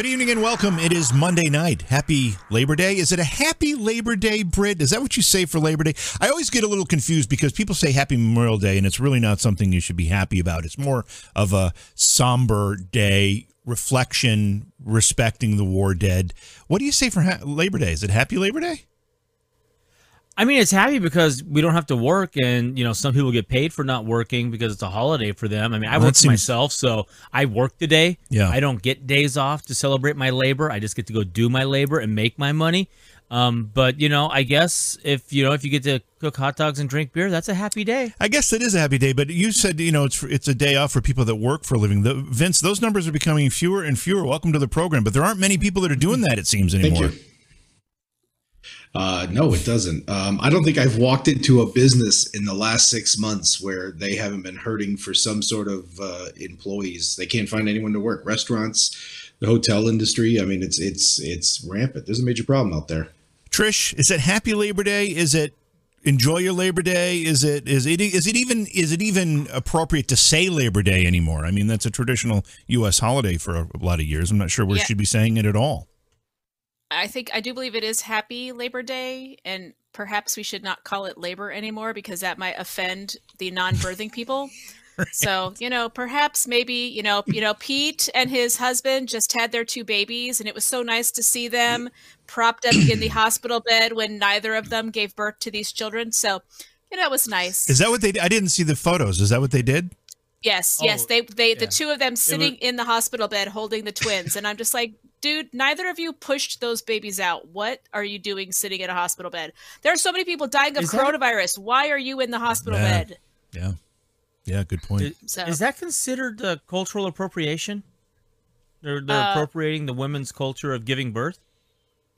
Good evening and welcome. It is Monday night. Happy Labor Day. Is it a happy Labor Day, Britt? Is that what you say for Labor Day? I always get a little confused because people say Happy Memorial Day and it's really not something you should be happy about. It's more of a somber day, reflection, respecting the war dead. What do you say for ha- Labor Day? Is it Happy Labor Day? I mean, it's happy because we don't have to work, and you know, some people get paid for not working because it's a holiday for them. I mean, I Well, work for seems- myself, so I work today. Yeah. I don't get days off to celebrate my labor. I just get to go do my labor and make my money. Um, but you know, I guess if you know if you get to cook hot dogs and drink beer, that's a happy day. I guess it is a happy day, but you said you know it's it's a day off for people that work for a living. The, Vince, those numbers are becoming fewer and fewer. Welcome to the program, but there aren't many people that are doing that. It seems Thank anymore. you. Uh, no, it doesn't. Um, I don't think I've walked into a business in the last six months where they haven't been hurting for some sort of uh, employees. They can't find anyone to work. Restaurants, the hotel industry. I mean, it's it's it's rampant. There's a major problem out there. Trish, is it Happy Labor Day? Is it enjoy your Labor Day? Is it is it is it even is it even appropriate to say Labor Day anymore? I mean, that's a traditional U.S. holiday for a, a lot of years. I'm not sure we Yeah. should be saying it at all. I think I do believe it is Happy Labor Day, and perhaps we should not call it labor anymore because that might offend the non-birthing people. So you know, perhaps maybe you know, you know, Pete and his husband just had their two babies, and it was so nice to see them propped up in the hospital bed when neither of them gave birth to these children. So you know, it was nice. Is that what they? I didn't see the photos. Is that what they did? Yes, Oh, yes. They they the two of them sitting in the hospital bed holding the twins. And I'm just like, dude, neither of you pushed those babies out. What are you doing sitting in a hospital bed? There are so many people dying of Is that- coronavirus. Why are you in the hospital Yeah. bed? Yeah, yeah. Good point. Is, So- is that considered uh, cultural appropriation? They're, they're Uh, appropriating the women's culture of giving birth.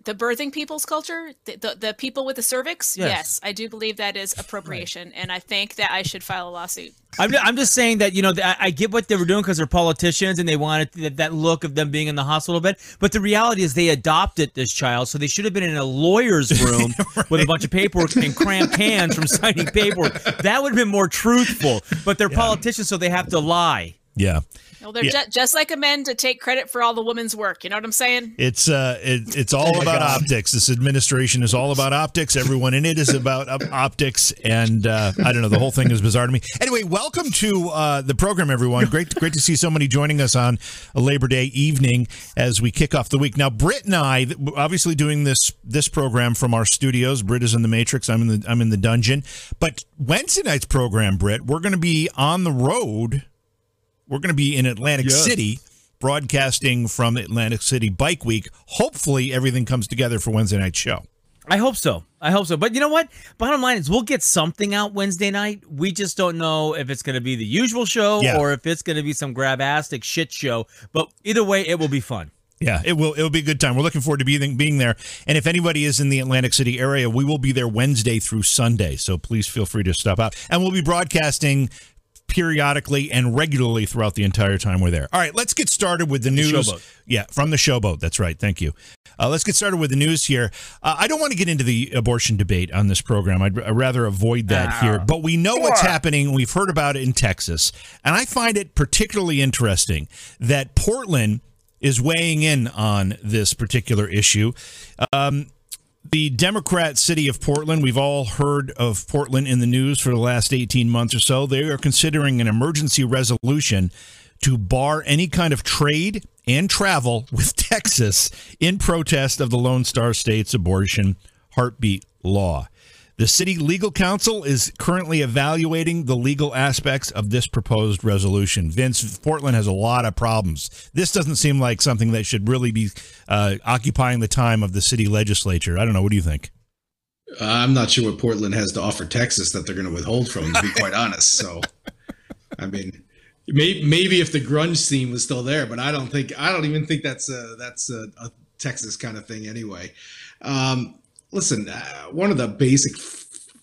The birthing people's culture, the, the, the people with the cervix, Yes. yes. I do believe that is appropriation. And I think that I should file a lawsuit. I'm, I'm just saying that you know I, I get what they were doing because they're politicians and they wanted that, that look of them being in the hospital bed. But the reality is they adopted this child, so they should have been in a lawyer's room with a bunch of paperwork and cramped hands from signing paperwork. That would have been more truthful. But they're politicians, so they have to lie. yeah. Well, they're Yeah. ju- just like a men to take credit for all the women's work. You know what I'm saying? It's uh, it, it's all about optics. This administration is all about optics. Everyone in it is about optics, and uh, I don't know. The whole thing is bizarre to me. Anyway, welcome to uh, the program, everyone. Great, great to see so many joining us on a Labor Day evening as we kick off the week. Now, Britt and I, obviously doing this this program from our studios. Britt is in the Matrix. I'm in the I'm in the dungeon. But Wednesday night's program, Britt, we're going to be on the road. We're going to be in Atlantic Yes. City broadcasting from Atlantic City Bike Week. Hopefully, everything comes together for Wednesday night's show. I hope so. I hope so. But you know what? Bottom line is we'll get something out Wednesday night. We just don't know if it's going to be the usual show Yeah. or if it's going to be some grabastic shit show. But either way, it will be fun. Yeah, it will. It will be a good time. We're looking forward to being being there. And if anybody is in the Atlantic City area, we will be there Wednesday through Sunday. So please feel free to stop out. And we'll be broadcasting periodically and regularly throughout the entire time we're there. All right, let's get started with the news. Showboat. Yeah, from the showboat. That's right. Thank you. Uh, let's get started with the news here. Uh, I don't want to get into the abortion debate on this program. I'd, I'd rather avoid that here. But we know what's happening. We've heard about it in Texas. And I find it particularly interesting that Portland is weighing in on this particular issue. Um, the Democrat city of Portland, we've all heard of Portland in the news for the last 18 months or so. They are considering an emergency resolution to bar any kind of trade and travel with Texas in protest of the Lone Star State's abortion heartbeat law. The city legal counsel is currently evaluating the legal aspects of this proposed resolution. Vince, Portland has a lot of problems. This doesn't seem like something that should really be uh, occupying the time of the city legislature. I don't know. What do you think? Uh, I'm not sure what Portland has to offer Texas that they're going to withhold from, to be quite honest. So, I mean, maybe, maybe if the grunge scene was still there, but I don't think I don't even think that's a, that's a, a Texas kind of thing anyway. Um, listen, uh, one of the basic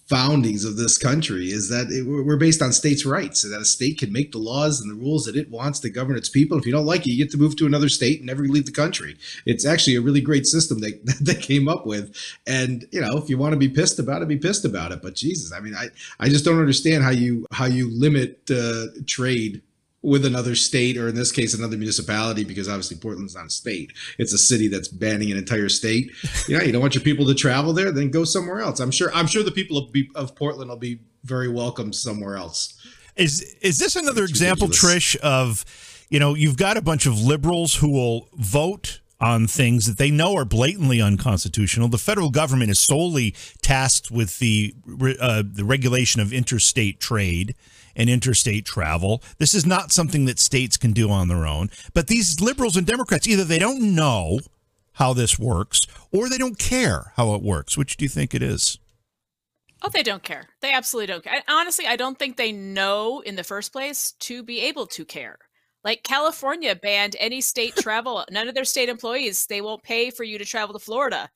foundings of this country is that it, we're based on states' rights, so that a state can make the laws and the rules that it wants to govern its people. If you don't like it, you get to move to another state and never leave the country. It's actually a really great system that they came up with. And you know, if you want to be pissed about it, be pissed about it. But Jesus, I mean, I I just don't understand how you how you limit uh, trade with another state or in this case another municipality because obviously Portland's not a state. It's a city that's banning an entire state. You know, you don't want your people to travel there, then go somewhere else. I'm sure I'm sure the people of, of Portland will be very welcome somewhere else. Is is this another it's example ridiculous. Trish of you know, you've got a bunch of liberals who will vote on things that they know are blatantly unconstitutional. The federal government is solely tasked with the uh, the regulation of interstate trade and interstate travel. This is not something that states can do on their own. But these liberals and Democrats, either they don't know how this works or they don't care how it works. Which do you think it is? Oh, they don't care. They absolutely don't care. honestly, I don't think they know in the first place to be able to care. Like California banned any state travel. None of their state employees, they won't pay for you to travel to Florida.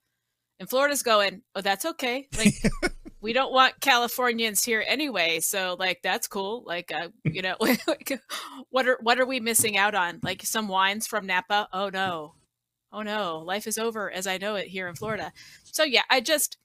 And Florida's going, oh, that's okay. Like, we don't want Californians here anyway. So like that's cool. Like uh, you know, what are what are we missing out on? Like some wines from Napa? Oh no. Oh no, life is over as I know it here in Florida. So yeah, I just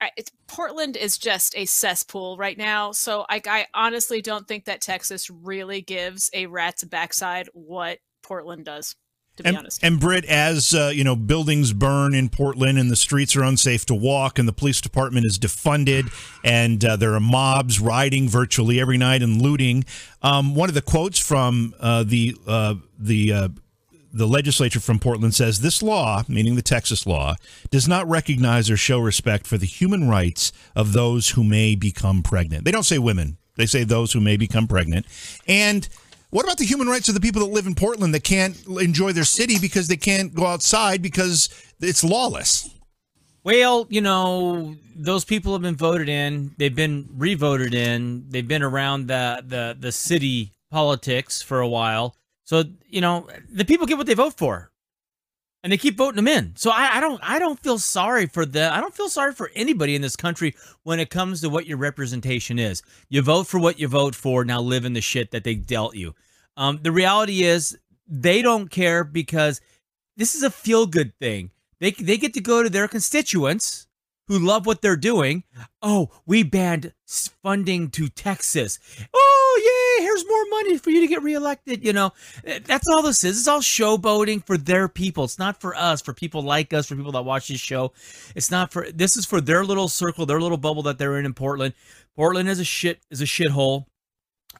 I, Portland is just a cesspool right now. So I, I honestly don't think that Texas really gives a rat's backside what Portland does to be and, honest. And Britt, as uh, you know, buildings burn in Portland and the streets are unsafe to walk, and the police department is defunded, and uh, there are mobs riding virtually every night and looting. Um, one of the quotes from uh, the uh, the uh, the legislature from Portland says this law, meaning the Texas law, does not recognize or show respect for the human rights of those who may become pregnant. They don't say women; they say those who may become pregnant, and what about the human rights of the people that live in Portland that can't enjoy their city because they can't go outside because it's lawless? Well, you know, those people have been voted in. They've been revoted in. They've been around the the the city politics for a while. So you know, the people get what they vote for, and they keep voting them in. So I, I don't I don't feel sorry for them. I don't feel sorry for anybody in this country when it comes to what your representation is. You vote for what you vote for. Now live in the shit that they dealt you. Um, the reality is they don't care because this is a feel good thing. They they get to go to their constituents who love what they're doing. Oh, we banned funding to Texas. Oh, yay, here's more money for you to get reelected. You know, eh, that's all this is. It's all showboating for their people. It's not for us, for people like us, for people that watch this show. It's not for, this is for their little circle, their little bubble that they're in in Portland. Portland is a shit, is a shithole.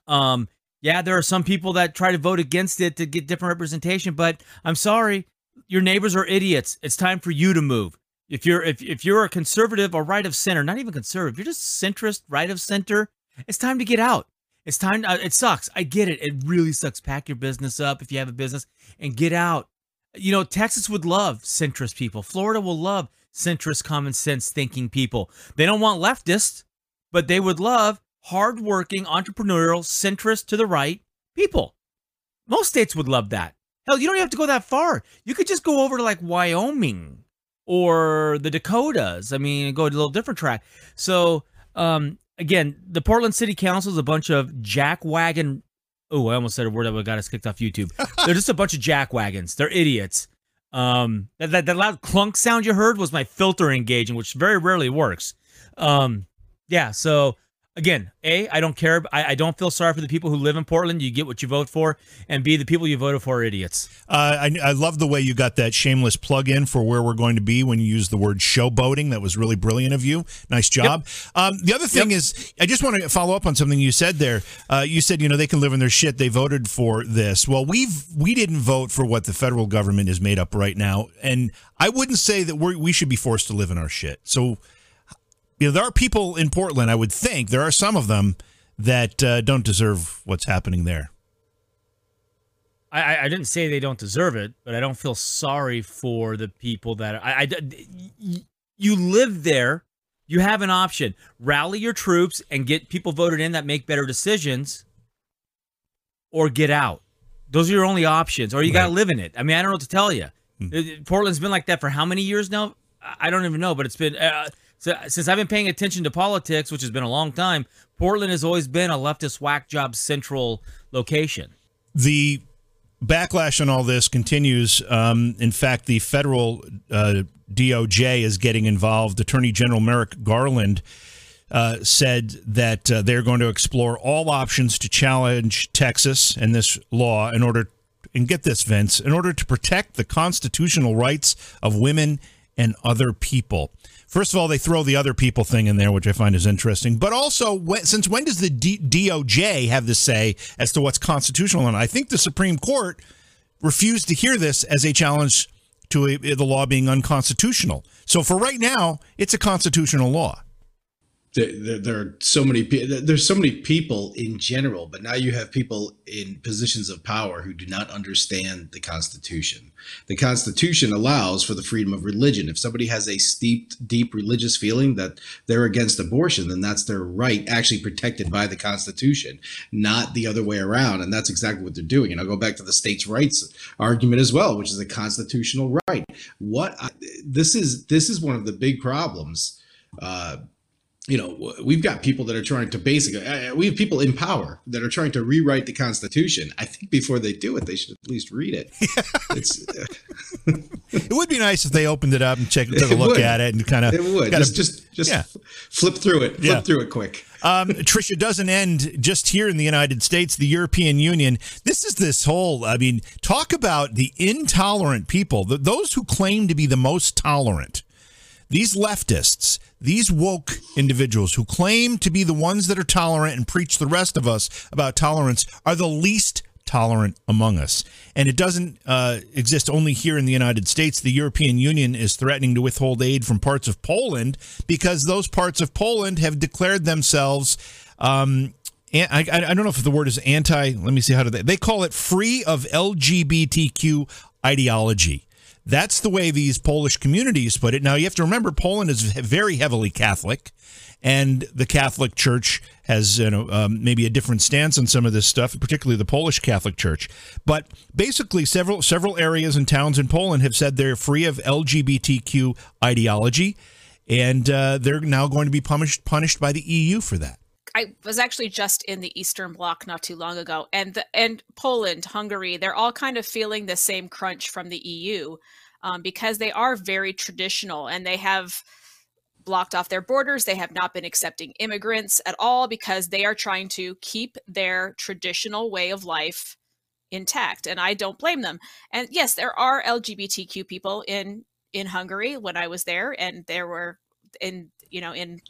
Um, yeah, there are some people that try to vote against it to get different representation, but I'm sorry, your neighbors are idiots. It's time for you to move. If you're if, if you're a conservative or right of center, not even conservative, you're just centrist, right of center, it's time to get out. It's time to, uh, it sucks. I get it. It really sucks. Pack your business up if you have a business and get out. You know, Texas would love centrist people. Florida will love centrist common sense thinking people. They don't want leftists, but they would love hardworking, entrepreneurial, centrist to the right people. Most states would love that. Hell, you don't have to go that far. You could just go over to like Wyoming or the Dakotas. I mean, go a little different track. So, um, again, the Portland City Council is a bunch of jackwagon. Oh, I almost said a word that would got us kicked off YouTube. They're just a bunch of jackwagons. They're idiots. Um, that, that, that loud clunk sound you heard was my filter engaging, which very rarely works. Um, yeah, so again, A, I don't care. I, I, don't feel sorry for the people who live in Portland. You get what you vote for. And B, the people you voted for are idiots. Uh, I, I love the way you got that shameless plug in for where we're going to be when you use the word showboating. That was really brilliant of you. Nice job. Yep. Um, the other thing yep. is, I just want to follow up on something you said there. Uh, you said, you know, they can live in their shit. They voted for this. Well, we've, we didn't vote for what the federal government is made up right now. And I wouldn't say that we we should be forced to live in our shit. So, you know, there are people in Portland, I would think, there are some of them that uh, don't deserve what's happening there. I, I didn't say they don't deserve it, but I don't feel sorry for the people that I, I you live there. You have an option: rally your troops and get people voted in that make better decisions, or get out. Those are your only options, or you right. got to live in it. I mean, I don't know what to tell you. Hmm. Portland's been like that for how many years now? I don't even know, but it's been. Uh, so, since I've been paying attention to politics, which has been a long time, Portland has always been a leftist whack job central location. The backlash on all this continues. Um, in fact, the federal uh, DOJ is getting involved. Attorney General Merrick Garland uh, said that uh, they're going to explore all options to challenge Texas and this law in order, and get this, Vince, in order to protect the constitutional rights of women and other people. First of all, they throw the other people thing in there, which I find is interesting. But also, since when does the DOJ have the say as to what's constitutional? And I think the Supreme Court refused to hear this as a challenge to a, the law being unconstitutional. So for right now, it's a constitutional law there, there, are so many there's so many people in general but now you have people in positions of power who do not understand the constitution. The constitution allows for the freedom of religion. If somebody has a steeped deep religious feeling that they're against abortion then that's their right actually protected by the constitution not the other way around and that's exactly what they're doing. And i'll go back to the states rights argument as well which is a constitutional right. What I, this is this is one of the big problems uh, you know, we've got people that are trying to basically, uh, uh, we have people in power that are trying to rewrite the Constitution. I think before they do it, they should at least read it. Uh, it would be nice if they opened it up and checked, took a look would. at it, and kind of. It would just just just yeah. flip through it, flip yeah. through it quick. Um, Tricia doesn't end just here in the United States, the European Union. This is this whole. I mean, talk about the intolerant people, the, those who claim to be the most tolerant these leftists, these woke individuals who claim to be the ones that are tolerant and preach the rest of us about tolerance are the least tolerant among us. And it doesn't uh, exist only here in the United States. The European Union is threatening to withhold aid from parts of Poland because those parts of Poland have declared themselves. Um, I, I, don't know if the word is anti. Let me see how do they. They call it free of LGBTQ ideology. That's the way these Polish communities put it. Now, you have to remember, Poland is very heavily Catholic, and the Catholic Church has you know um, maybe a different stance on some of this stuff, particularly the Polish Catholic Church. But basically, several several areas and towns in Poland have said they're free of LGBTQ ideology, and uh, they're now going to be punished punished by the EU for that. I was actually just in the Eastern Bloc not too long ago, and the, and Poland, Hungary, they're all kind of feeling the same crunch from the EU um, because they are very traditional and they have blocked off their borders. They have not been accepting immigrants at all because they are trying to keep their traditional way of life intact, and I don't blame them. And yes, there are LGBTQ people in in Hungary when I was there, and there were in you know in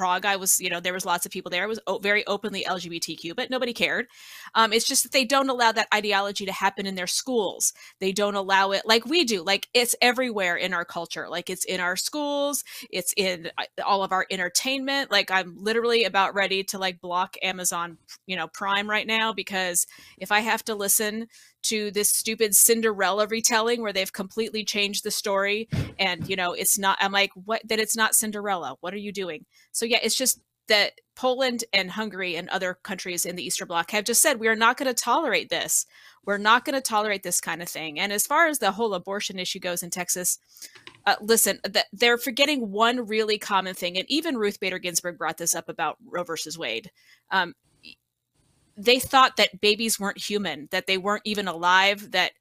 Prague, I was, you know, there was lots of people there. It was very openly LGBTQ, but nobody cared. Um, it's just that they don't allow that ideology to happen in their schools. They don't allow it like we do. Like it's everywhere in our culture. Like it's in our schools. It's in uh, all of our entertainment. Like I'm literally about ready to like block Amazon, you know, Prime right now because if I have to listen to this stupid Cinderella retelling where they've completely changed the story and you know it's not I'm like what that it's not Cinderella. What are you doing? So yeah it's just that Poland and Hungary and other countries in the Eastern Bloc have just said we are not going to tolerate this. We're not going to tolerate this kind of thing. And as far as the whole abortion issue goes in Texas uh, listen they're forgetting one really common thing and even Ruth Bader Ginsburg brought this up about Roe versus Wade. Um, they thought that babies weren't human, that they weren't even alive, that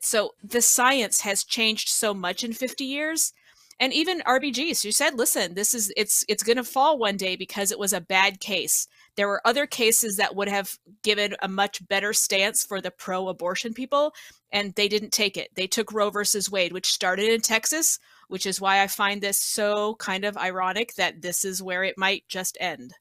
so the science has changed so much in 50 years. And even RBGs who said, listen, this is it's it's gonna fall one day because it was a bad case. There were other cases that would have given a much better stance for the pro-abortion people, and they didn't take it. They took Roe versus Wade, which started in Texas, which is why I find this so kind of ironic that this is where it might just end,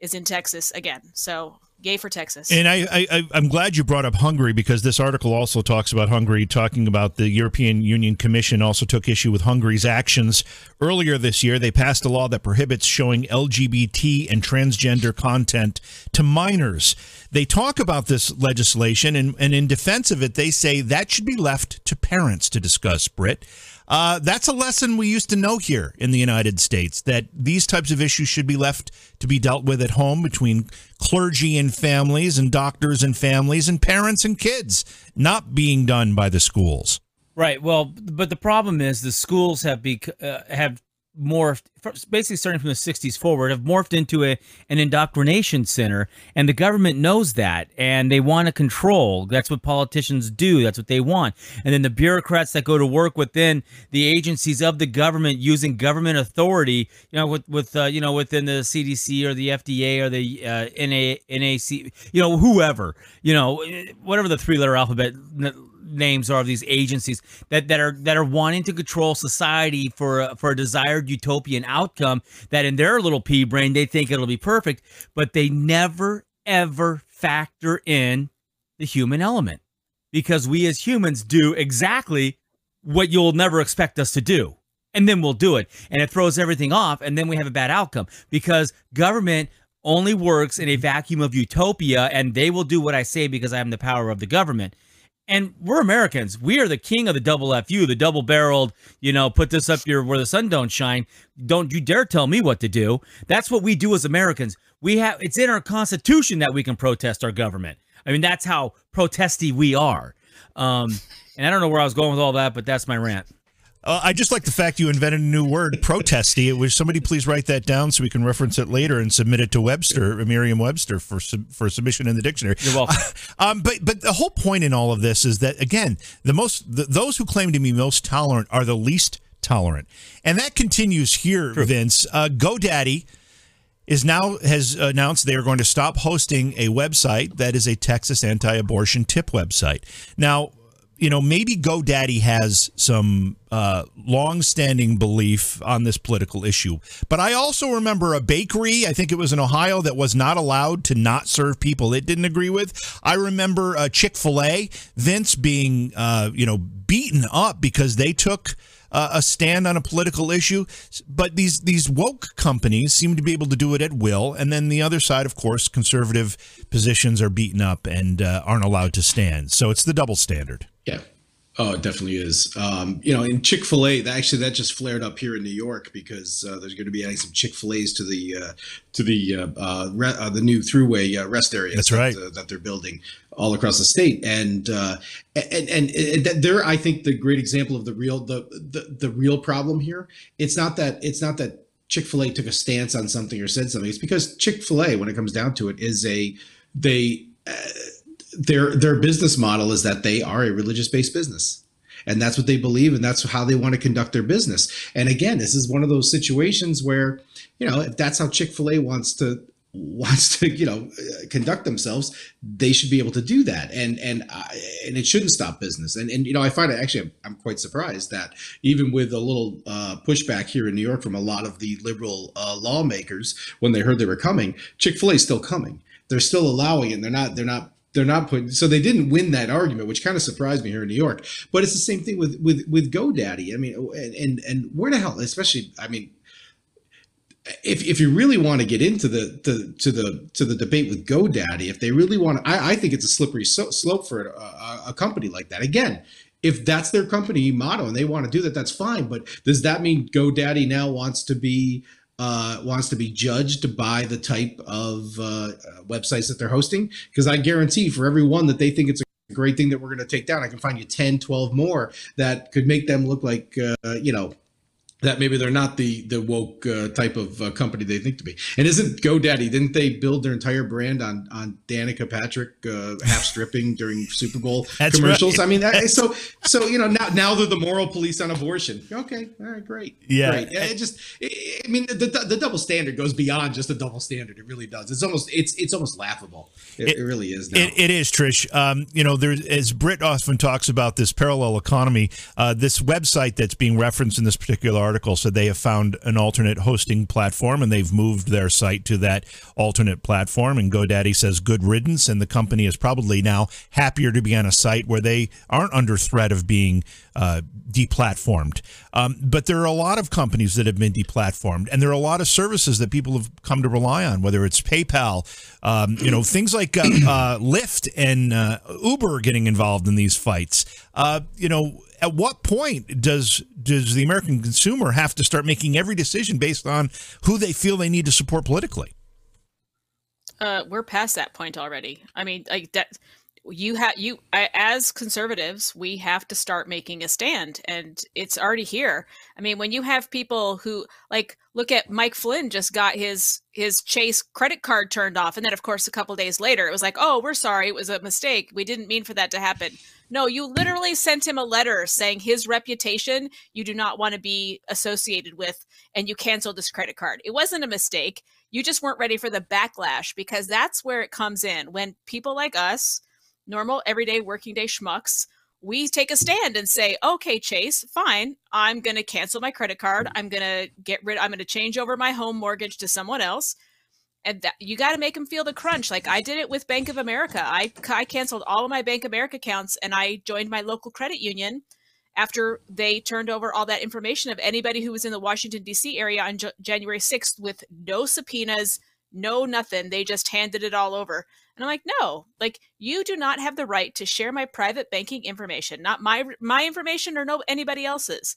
is in Texas again. So Yay for Texas. And I, I, I'm glad you brought up Hungary because this article also talks about Hungary, talking about the European Union Commission also took issue with Hungary's actions. Earlier this year, they passed a law that prohibits showing LGBT and transgender content to minors. They talk about this legislation, and, and in defense of it, they say that should be left to parents to discuss, Britt. Uh, that's a lesson we used to know here in the United States that these types of issues should be left to be dealt with at home between clergy and families and doctors and families and parents and kids, not being done by the schools. Right. Well, but the problem is the schools have be, uh, have morphed basically starting from the 60s forward have morphed into a an indoctrination center and the government knows that and they want to control. That's what politicians do. That's what they want. And then the bureaucrats that go to work within the agencies of the government using government authority you know with with uh, you know within the CDC or the FDA or the uh, NA, NAC you know whoever you know whatever the three letter alphabet names are of these agencies that, that are that are wanting to control society for a, for a desired utopian outcome that in their little pea brain they think it'll be perfect but they never ever factor in the human element because we as humans do exactly what you'll never expect us to do and then we'll do it and it throws everything off and then we have a bad outcome because government only works in a vacuum of utopia and they will do what I say because I am the power of the government and we're Americans. We are the king of the double FU, the double barreled, you know, put this up here where the sun don't shine. Don't you dare tell me what to do. That's what we do as Americans. We have it's in our constitution that we can protest our government. I mean, that's how protesty we are. Um, and I don't know where I was going with all that, but that's my rant. Uh, I just like the fact you invented a new word, protesty. It was somebody please write that down so we can reference it later and submit it to Webster, Merriam-Webster, for for submission in the dictionary. You're welcome. um, but but the whole point in all of this is that again, the most the, those who claim to be most tolerant are the least tolerant, and that continues here, True. Vince. Uh, GoDaddy is now has announced they are going to stop hosting a website that is a Texas anti-abortion tip website. Now, you know, maybe GoDaddy has some uh, long-standing belief on this political issue, but I also remember a bakery. I think it was in Ohio that was not allowed to not serve people it didn't agree with. I remember uh, Chick Fil A, Vince being, uh, you know, beaten up because they took. Uh, a stand on a political issue, but these these woke companies seem to be able to do it at will, and then the other side, of course, conservative positions are beaten up and uh, aren't allowed to stand. So it's the double standard. Yeah. Oh, it definitely is. Um, you know, in Chick Fil A, actually, that just flared up here in New York because uh, there's going to be adding some Chick Fil A's to the uh, to the uh, uh re- uh, the new throughway uh, rest area. That's right. That, that, they're building all across the state, and and, and and they're, I think, the great example of the real the, the the real problem here. It's not that it's not that Chick Fil A took a stance on something or said something. It's because Chick Fil A, when it comes down to it, is a they their their business model is that they are a religious based business. And that's what they believe and that's how they want to conduct their business. And again this is one of those situations where you know if that's how chick-fil-a wants to wants to you know conduct themselves they should be able to do that. And and uh, and it shouldn't stop business. And and you know i find it actually i'm, quite surprised that even with a little uh, pushback here in new york from a lot of the liberal uh, lawmakers when they heard they were coming chick-fil-a is still coming. They're still allowing it. And they're not they're not they're not putting so they didn't win that argument which kind of surprised me here in new york but it's the same thing with with with godaddy i mean oh, and and, and where the hell especially i mean if, if you really want to get into the, the to the to the debate with GoDaddy, if they really want, to, I, I think it's a slippery so, slope for a, a company like that. Again, if that's their company motto and they want to do that, that's fine. But does that mean GoDaddy now wants to be uh, wants to be judged by the type of uh, websites that they're hosting. Because i guarantee for every one that they think it's a great thing that we're going to take down i can find you 10 12 more that could make them look like uh, you know that maybe they're not the the woke uh, type of uh, company they think to be. And isn't GoDaddy? Didn't they build their entire brand on on Danica Patrick uh, half stripping during Super Bowl commercials? Right. I mean, that, so so you know now now they're the moral police on abortion. Okay, all right, great, yeah. Great. It just, it, I mean, the, the, double standard goes beyond just a double standard. It really does. It's almost it's it's almost laughable. It, it, it really is. It, it is, Trish. Um, you know, there as Britt often talks about this parallel economy. Uh, this website that's being referenced in this particular article said they have found an alternate hosting platform and they've moved their site to that alternate platform. And GoDaddy says good riddance, and the company is probably now happier to be on a site where they aren't under threat of being uh, deplatformed. Um, but there are a lot of companies that have been deplatformed, and there are a lot of services that people have come to rely on, whether it's PayPal, um, you know, things like uh, uh, Lyft and uh, Uber getting involved in these fights. Uh, you know, at what point does does the American consumer have to start making every decision based on who they feel they need to support politically? Uh, we're past that point already. I mean, like that you have you as conservatives we have to start making a stand and it's already here. I mean when you have people who like look at mike flynn just got his his chase credit card turned off and then of course a couple days later it was like oh we're sorry it was a mistake. We didn't mean for that to happen. No you literally sent him a letter saying his reputation you do not want to be associated with and you canceled this credit card. It wasn't a mistake. You just weren't ready for the backlash because that's where it comes in. When people like us normal, everyday working day schmucks, we take a stand and say, okay, Chase, fine. I'm going to cancel my credit card. I'm going to get rid, I'm going to change over my home mortgage to someone else. And that, you got to make them feel the crunch. Like I did it with Bank of America. I, I canceled all of my Bank of America accounts and I joined my local credit union after they turned over all that information of anybody who was in the Washington, D.C. area on J- January 6th with no subpoenas, no nothing. They just handed it all over. And I'm like, no, like you do not have the right to share my private banking information, not my my information or no anybody else's.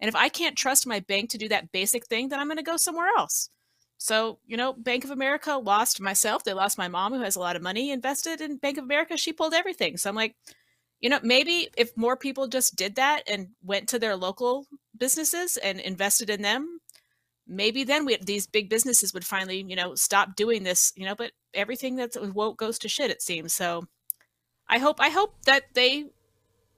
And if I can't trust my bank to do that basic thing, then I'm going to go somewhere else. So, you know, Bank of America lost myself. They lost my mom, who has a lot of money invested in Bank of America. She pulled everything. So I'm like, you know, maybe if more people just did that and went to their local businesses and invested in them, maybe then we these big businesses would finally you know stop doing this you know but everything that's woke goes to shit it seems. So i hope i hope that they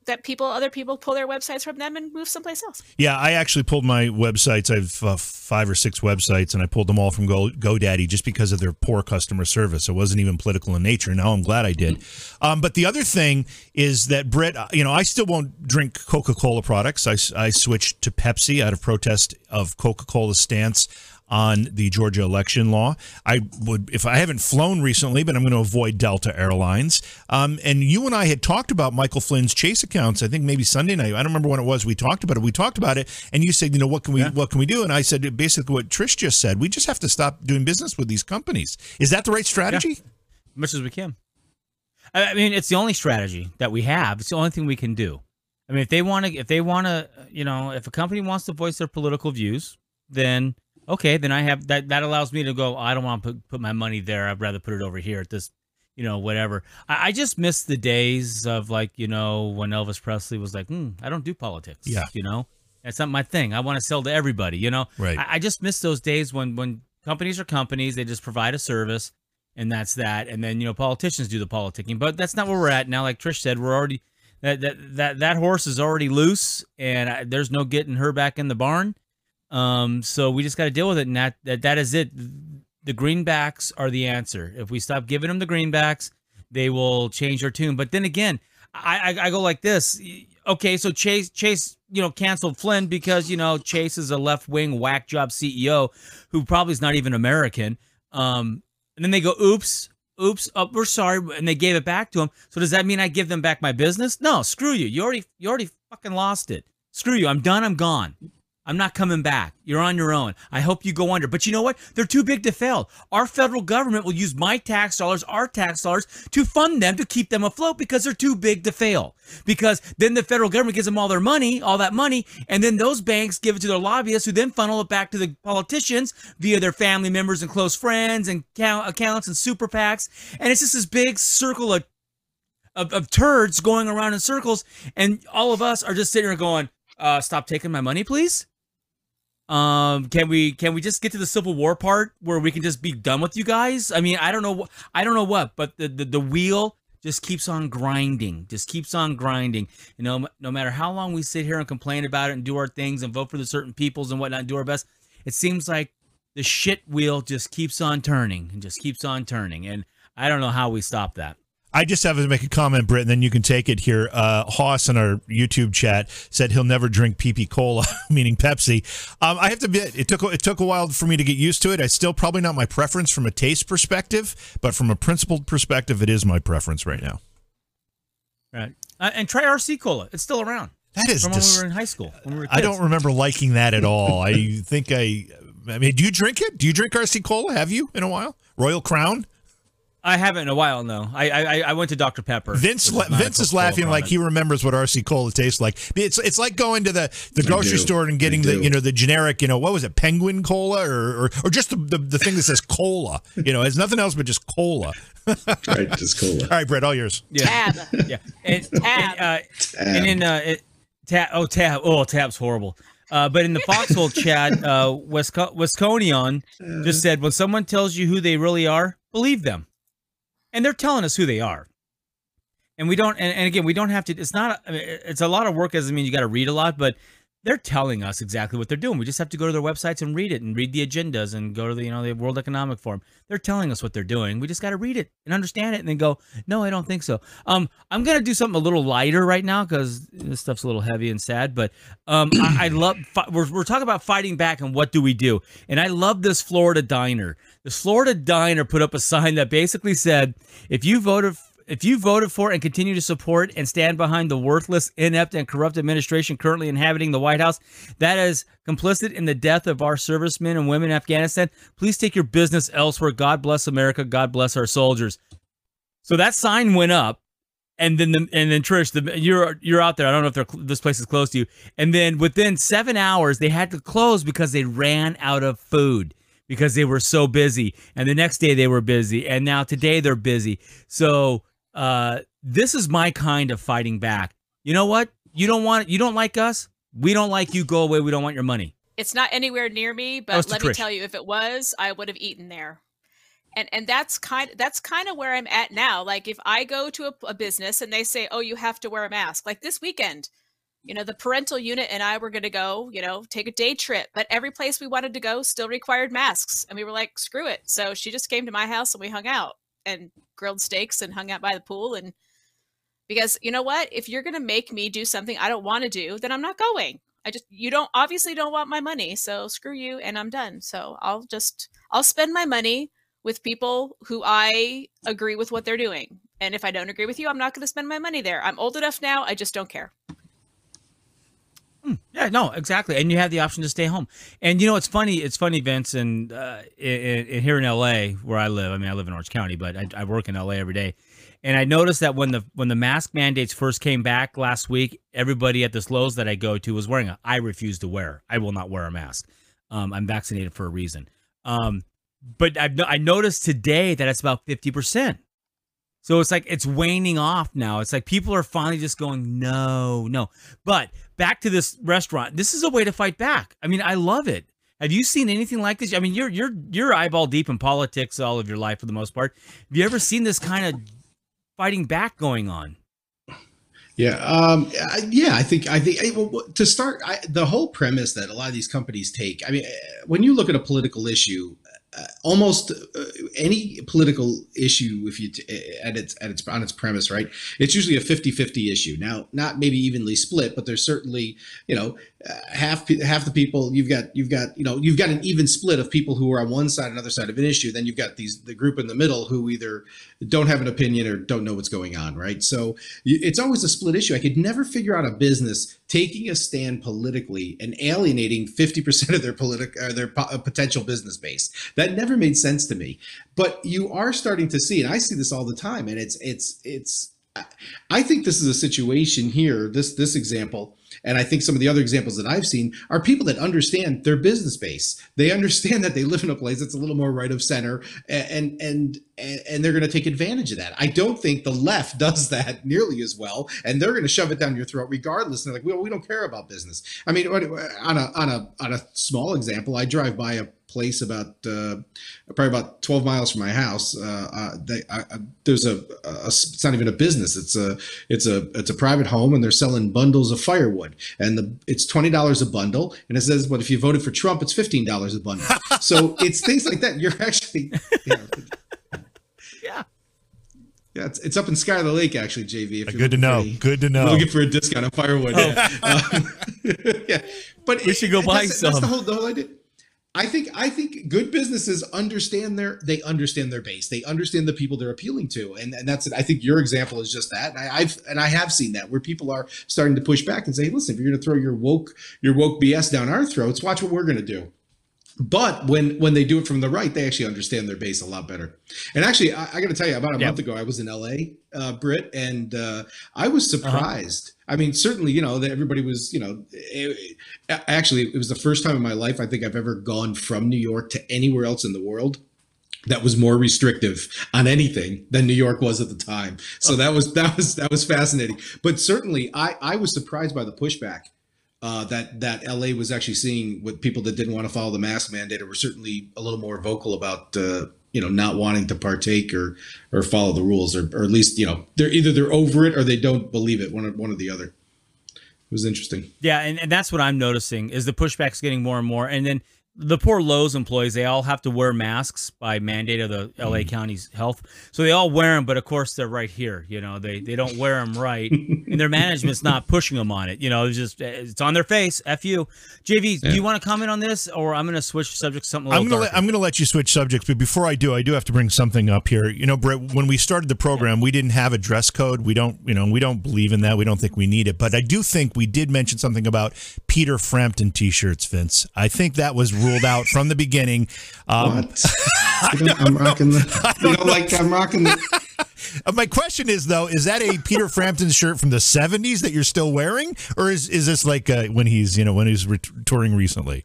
that people other people pull their websites from them and move someplace else. Yeah i actually pulled my websites. I've uh, five or six websites and i pulled them all from Go, godaddy just because of their poor customer service. It wasn't even political in nature. Now i'm glad i did. Um, but the other thing is that Britt, uh, you know i still won't drink coca-cola products. I, I switched to pepsi out of protest of coca-cola's stance on the Georgia election law. I would, if I haven't flown recently, but I'm going to avoid Delta Airlines. Um, and you and I had talked about Michael Flynn's Chase accounts. I think maybe Sunday night. I don't remember when it was. We talked about it. We talked about it, and you said, you know, what can we, yeah. what can we do? And I said basically what Trish just said. We just have to stop doing business with these companies. Is that the right strategy? Yeah. Much as we can. I mean, it's the only strategy that we have. It's the only thing we can do. I mean, if they want to, if they want to, you know, if a company wants to voice their political views, then okay, then I have that. That allows me to go. I don't want to put, put my money there. I'd rather put it over here at this, you know, whatever. I, I just miss the days of like, you know, when Elvis Presley was like, hmm, I don't do politics. Yeah, you know, that's not my thing. I want to sell to everybody. You know, right. I, I just miss those days when when companies are companies. They just provide a service, and that's that. And then you know, politicians do the politicking. But that's not where we're at now. Like Trish said, we're already that that that that horse is already loose, and I, there's no getting her back in the barn. Um, so we just got to deal with it, and that, that that is it. The greenbacks are the answer. If we stop giving them the greenbacks, they will change their tune. But then again, I, I, I go like this. Okay, so Chase Chase you know canceled Flynn because you know Chase is a left wing whack job CEO who probably is not even American. Um, and then they go, oops, oops, oh, we're sorry, and they gave it back to him. So does that mean I give them back my business? No, screw you. You already you already fucking lost it. Screw you. I'm done. I'm gone. I'm not coming back. You're on your own. I hope you go under. But you know what? They're too big to fail. Our federal government will use my tax dollars, our tax dollars, to fund them to keep them afloat because they're too big to fail. Because then the federal government gives them all their money, all that money, and then those banks give it to their lobbyists who then funnel it back to the politicians via their family members and close friends and accounts and super PACs. And it's just this big circle of, of, of turds going around in circles. And all of us are just sitting here going, uh, stop taking my money, please um, can we can we just get to the Civil War part where we can just be done with you guys? I mean, I don't know, what I don't know what, but the the, the wheel just keeps on grinding, just keeps on grinding. You know, no matter how long we sit here and complain about it and do our things and vote for the certain peoples and whatnot, and do our best, it seems like the shit wheel just keeps on turning and just keeps on turning. And I don't know how we stop that. I just have to make a comment, Britt, and then you can take it here. Uh, Hoss in our YouTube chat said he'll never drink PP Cola, meaning Pepsi. Um, I have to admit, it took it took a while for me to get used to it. I still probably not my preference from a taste perspective, but from a principled perspective, it is my preference right now. Right, uh, and try RC Cola. It's still around. That is from dis- when we were in high school. We I don't remember liking that at all. I think I. I mean, do you drink it? Do you drink RC Cola? Have you in a while? Royal Crown. I haven't in a while. No, I I, I went to Dr Pepper. Vince Vince is laughing like he remembers what RC Cola tastes like. It's it's like going to the, the grocery store and getting the you know the generic you know what was it Penguin Cola or or, or just the, the, the thing that says cola. You know, it's nothing else but just cola. right, just cola. All right, Britt, all yours. Yeah, Tab. yeah, and, tab. And, uh, tab. and in uh, it, tab. Oh, tab. Oh, tab's horrible. Uh, but in the foxhole chat, uh, Wisco- Wisconion just said, when someone tells you who they really are, believe them and they're telling us who they are. And we don't and, and again we don't have to it's not I mean, it's a lot of work doesn't mean you got to read a lot but they're telling us exactly what they're doing. We just have to go to their websites and read it and read the agendas and go to the you know the world economic forum. They're telling us what they're doing. We just got to read it and understand it and then go no i don't think so. Um i'm gonna do something a little lighter right now because this stuff's a little heavy and sad but um I, I love we're, we're talking about fighting back and what do we do? And i love this florida diner this Florida diner put up a sign that basically said, if you voted if you voted for and continue to support and stand behind the worthless, inept, and corrupt administration currently inhabiting the White House that is complicit in the death of our servicemen and women in Afghanistan, please take your business elsewhere. God bless America. God bless our soldiers. So that sign went up. And then, the, and then Trish, the, you're you're out there. I don't know if this place is close to you. And then within seven hours, they had to close because they ran out of food because they were so busy. And the next day they were busy. And now today they're busy. So uh, this is my kind of fighting back. You know what? You don't want you don't like us. We don't like you. Go away. We don't want your money. It's not anywhere near me, but let me tell you, if it was, I would have eaten there. And and that's kind that's kind of where I'm at now. Like if I go to a, a business and they say, "Oh, you have to wear a mask," like this weekend, you know, the parental unit and I were going to go, you know, take a day trip, but every place we wanted to go still required masks. And we were like, screw it. So she just came to my house and we hung out and grilled steaks and hung out by the pool. And because you know what? If you're going to make me do something I don't want to do, then I'm not going. I just, you don't obviously don't want my money. So screw you and I'm done. So I'll just, I'll spend my money with people who I agree with what they're doing. And if I don't agree with you, I'm not going to spend my money there. I'm old enough now. I just don't care. Hmm. Yeah, no, exactly. And you have the option to stay home. And you know, it's funny. It's funny, Vince, and uh, in, in, here in LA, where I live. I mean, I live in Orange County, but I, I, work in LA every day. And I noticed that when the when the mask mandates first came back last week, everybody at this Lowe's that I go to was wearing a. I refuse to wear. I will not wear a mask. Um, I'm vaccinated for a reason. Um, but I've, I noticed today that it's about fifty percent. So it's like it's waning off now. It's like people are finally just going, no, no. But back to this restaurant. This is a way to fight back. I mean, I love it. Have you seen anything like this? I mean, you're you're you're eyeball deep in politics all of your life for the most part. Have you ever seen this kind of fighting back going on? Yeah, um, yeah. I think I think to start, I, the whole premise that a lot of these companies take. I mean, when you look at a political issue, uh, almost uh, any political issue if you t- uh, at its at its on its premise right it's usually a 50-50 issue. Now not maybe evenly split but there's certainly you know uh, half half the people you've got you've got you know you've got an even split of people who are on one side another side of an issue. Then you've got these the group in the middle who either don't have an opinion or don't know what's going on right? So it's always a split issue. I could never figure out a business taking a stand politically and alienating 50% of their political or their po- uh, potential business base. That never made sense to me. But you are starting to see and i see this all the time and it's it's it's i think this is a situation here this this example and I think some of the other examples that I've seen are people that understand their business base. They understand that they live in a place that's a little more right of center and and and, and they're going to take advantage of that. I don't think the left does that nearly as well, and they're going to shove it down your throat regardless. And they're like, well, we don't care about business. I mean, on a on a on a small example, I drive by a place about uh, probably about 12 miles from my house. Uh, uh, they, I, I, there's a, a, it's not even a business. It's a it's a it's a private home, and they're selling bundles of firewood, and the it's twenty dollars a bundle, and it says, "But if you voted for Trump, it's fifteen dollars a bundle." so it's things like that. You're actually, you know, yeah. Yeah, it's, it's up in Sky of the Lake, actually, JV. If Good to know. A, Good to know. Looking for a discount on firewood. Oh. Yeah. Um, yeah. But we should go buy that's, some. That's the whole, the whole idea. I think I think good businesses understand their they understand their base. They understand the people they're appealing to, and, and that's it. I think your example is just that. And I, have and I have seen that where people are starting to push back and say, "Listen, if you're going to throw your woke your woke BS down our throats, watch what we're going to do." But when when they do it from the right, they actually understand their base a lot better. And actually, I, I got to tell you, about a month ago, I was in L.A., uh, Britt, and uh, I was uh-huh. surprised. Uh-huh. I mean, certainly, you know, that everybody was, you know, it, actually, it was the first time in my life I think I've ever gone from New York to anywhere else in the world that was more restrictive on anything than New York was at the time. So that was that was that was fascinating. But certainly, I I was surprised by the pushback uh, that that LA was actually seeing with people that didn't want to follow the mask mandate or were certainly a little more vocal about uh, you know not wanting to partake or or follow the rules or, or at least you know they're either they're over it or they don't believe it one or one or the other. It was interesting. Yeah, and, and that's what I'm noticing is the pushback's getting more and more, and then the poor Lowe's employees, they all have to wear masks by mandate of the LA mm. County's health. So they all wear them, but of course they're right here. You know, they, they don't wear them right, and their management's not pushing them on it. You know, it's just it's on their face. F you, JV. Yeah. Do you want to comment on this, or I'm going to switch subject something? I'm going to I'm going to let you switch subjects, but before I do, I do have to bring something up here. You know, Britt, when we started the program, we didn't have a dress code. We don't, you know, we don't believe in that. We don't think we need it, but I do think we did mention something about Peter Frampton T-shirts, Vince. I think that was ruled out from the beginning. Um, what? I'm rocking the. You don't like I'm rocking the. My question is though, is that a Peter Frampton shirt from the '70s that you're still wearing, or is is this like uh, when he's you know when he's re- touring recently?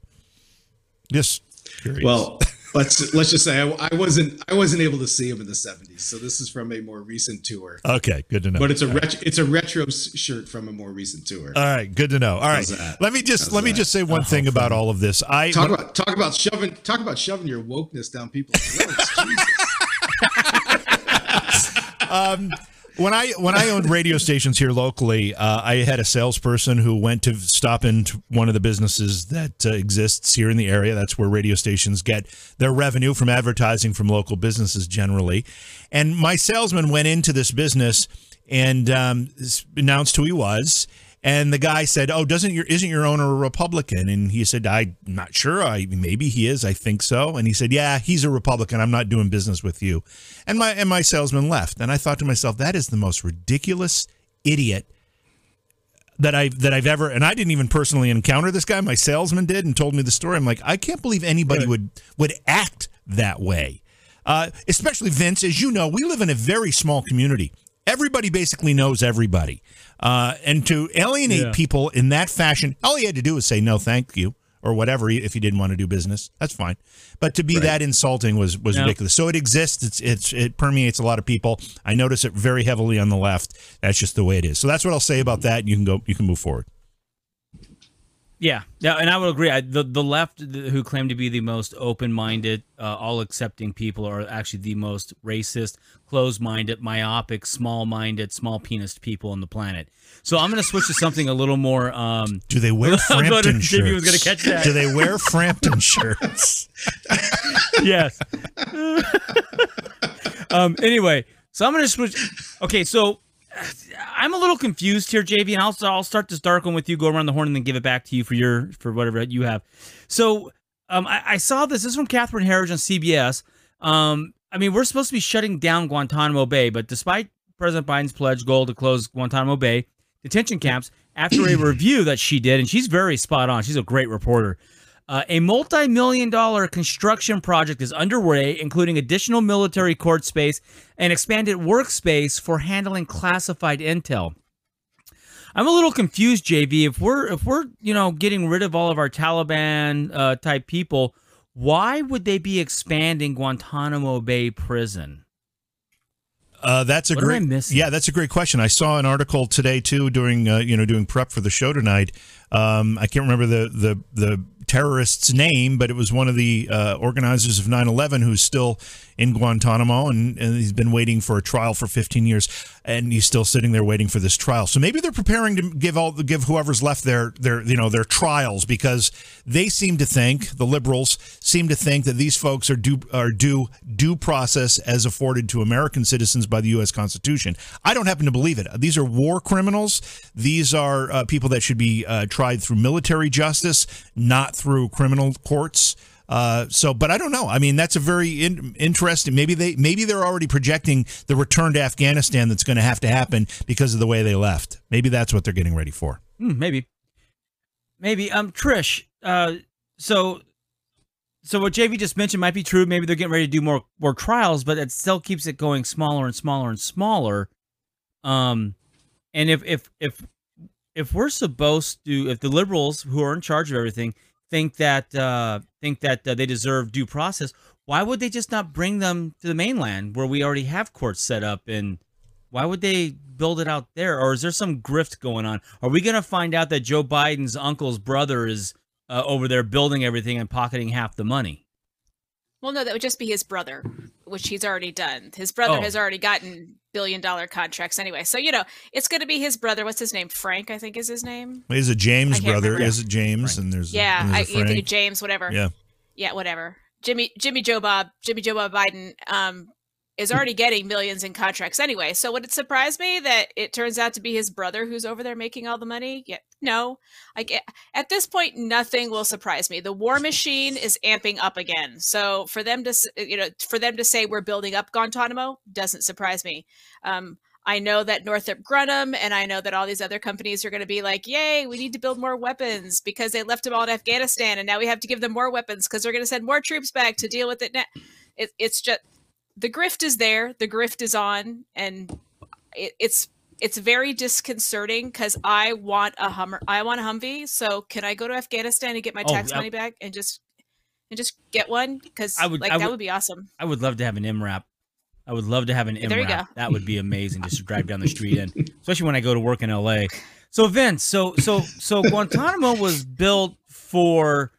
Just curious. Well, let's let's just say I, I, wasn't I wasn't able to see him in the '70s, so this is from a more recent tour. Okay, good to know. But it's a retro, it's a retro shirt from a more recent tour. All right, good to know. All right, let me just How's let me just say one oh, thing about all of this. I talk about talk about shoving talk about shoving your wokeness down people's throats. um, when I when I owned radio stations here locally, uh, I had a salesperson who went to stop into one of the businesses that uh, exists here in the area. That's where radio stations get their revenue from advertising from local businesses generally. And my salesman went into this business and um, announced who he was and the guy said, "Oh, doesn't your isn't your owner a Republican?" And he said, "I'm not sure. I maybe he is. I think so." And he said, "Yeah, he's a Republican. I'm not doing business with you." And my and my salesman left. And I thought to myself, "That is the most ridiculous idiot." that I that I've ever and I didn't even personally encounter this guy. My salesman did and told me the story. I'm like, I can't believe anybody right. would would act that way. Uh, especially Vince, as you know, we live in a very small community. Everybody basically knows everybody. Uh, and to alienate yeah. people in that fashion, all he had to do was say no, thank you, or whatever if he didn't want to do business. That's fine. But to be right. that insulting was was yep. ridiculous. So it exists. It's it's it permeates a lot of people. I notice it very heavily on the left. That's just the way it is. So that's what I'll say about that. You can go. You can move forward. Yeah, yeah, and I would agree. I, the the left, who claim to be the most open-minded, uh, all-accepting people, are actually the most racist, closed-minded, myopic, small-minded, small-penis people on the planet. So I'm going to switch to something a little more. Um, Do they wear Frampton shirts? was going to catch that. Do they wear Frampton shirts? yes. um. Anyway, so I'm going to switch. Okay, so I'm a little confused here, JV, and I'll I'll start this dark one with you. Go around the horn and then give it back to you for your for whatever you have. So, um, I, I saw this. This is from Catherine Herridge on CBS. Um, I mean, we're supposed to be shutting down Guantanamo Bay, but despite President Biden's pledge goal to close Guantanamo Bay detention camps, after a review that she did, and she's very spot on. She's a great reporter. Uh, a multi million dollar construction project is underway, including additional military court space and expanded workspace for handling classified intel. I'm a little confused, JV. If we're if we're you know getting rid of all of our Taliban uh, type people, why would they be expanding Guantanamo Bay prison? Uh, that's a what great yeah, that's a great question. I saw an article today too, during uh, you know doing prep for the show tonight. Um, I can't remember the the the terrorist's name, but it was one of the uh, organizers of 9 11 who's still in Guantanamo and, and, he's been waiting for a trial for 15 years and he's still sitting there waiting for this trial. So maybe they're preparing to give all give whoever's left their their you know their trials because they seem to think the liberals seem to think that these folks are due are due due process as afforded to American citizens by the U.S. Constitution. I don't happen to believe it. These are war criminals. These are uh, people that should be uh, tried through military justice, not through criminal courts. Uh, so, but I don't know. I mean, that's a very in, interesting. Maybe they maybe they're already projecting the return to Afghanistan that's going to have to happen because of the way they left. Maybe that's what they're getting ready for. Mm, maybe, maybe. Um, Trish. Uh, so so what JV just mentioned might be true. Maybe they're getting ready to do more more trials, but it still keeps it going smaller and smaller and smaller. Um, and if if if if we're supposed to, if the liberals who are in charge of everything think that uh, think that uh, they deserve due process, why would they just not bring them to the mainland where we already have courts set up? And why would they build it out there? Or is there some grift going on? Are we going to find out that Joe Biden's uncle's brother is uh, over there building everything and pocketing half the money? Well, no, that would just be his brother, which he's already done. His brother Oh. has already gotten billion dollar contracts anyway. So, you know, it's going to be his brother. What's his name? Frank, I think is his name. Is it James brother? remember. Is it James? And there's Yeah, and I, there's a Frank. James, whatever. Yeah. yeah, whatever. Jimmy Jimmy Joe Bob Jimmy Joe Bob Biden um is already getting millions in contracts anyway. So would it surprise me that it turns out to be his brother who's over there making all the money? Yeah, no. Get at this point nothing will surprise me. The war machine is amping up again. So for them to you know for them to say we're building up Guantanamo doesn't surprise me. Um I know that Northrop Grumman and I know that all these other companies are going to be like, "Yay, we need to build more weapons because they left them all in Afghanistan, and now we have to give them more weapons because they're going to send more troops back to deal with it." Now, it, it's just the grift is there, the grift is on, and it, it's it's very disconcerting because I want a Hummer, I want a Humvee. So can I go to Afghanistan and get my Oh, tax yeah. money back and just and just get one? Because I would- like I that would- would be awesome. I would love to have an MRAP. I would love to have an MRAP. There you go. That would be amazing just to drive down the street in, especially when I go to work in LA. So Vince, so so so Guantanamo was built for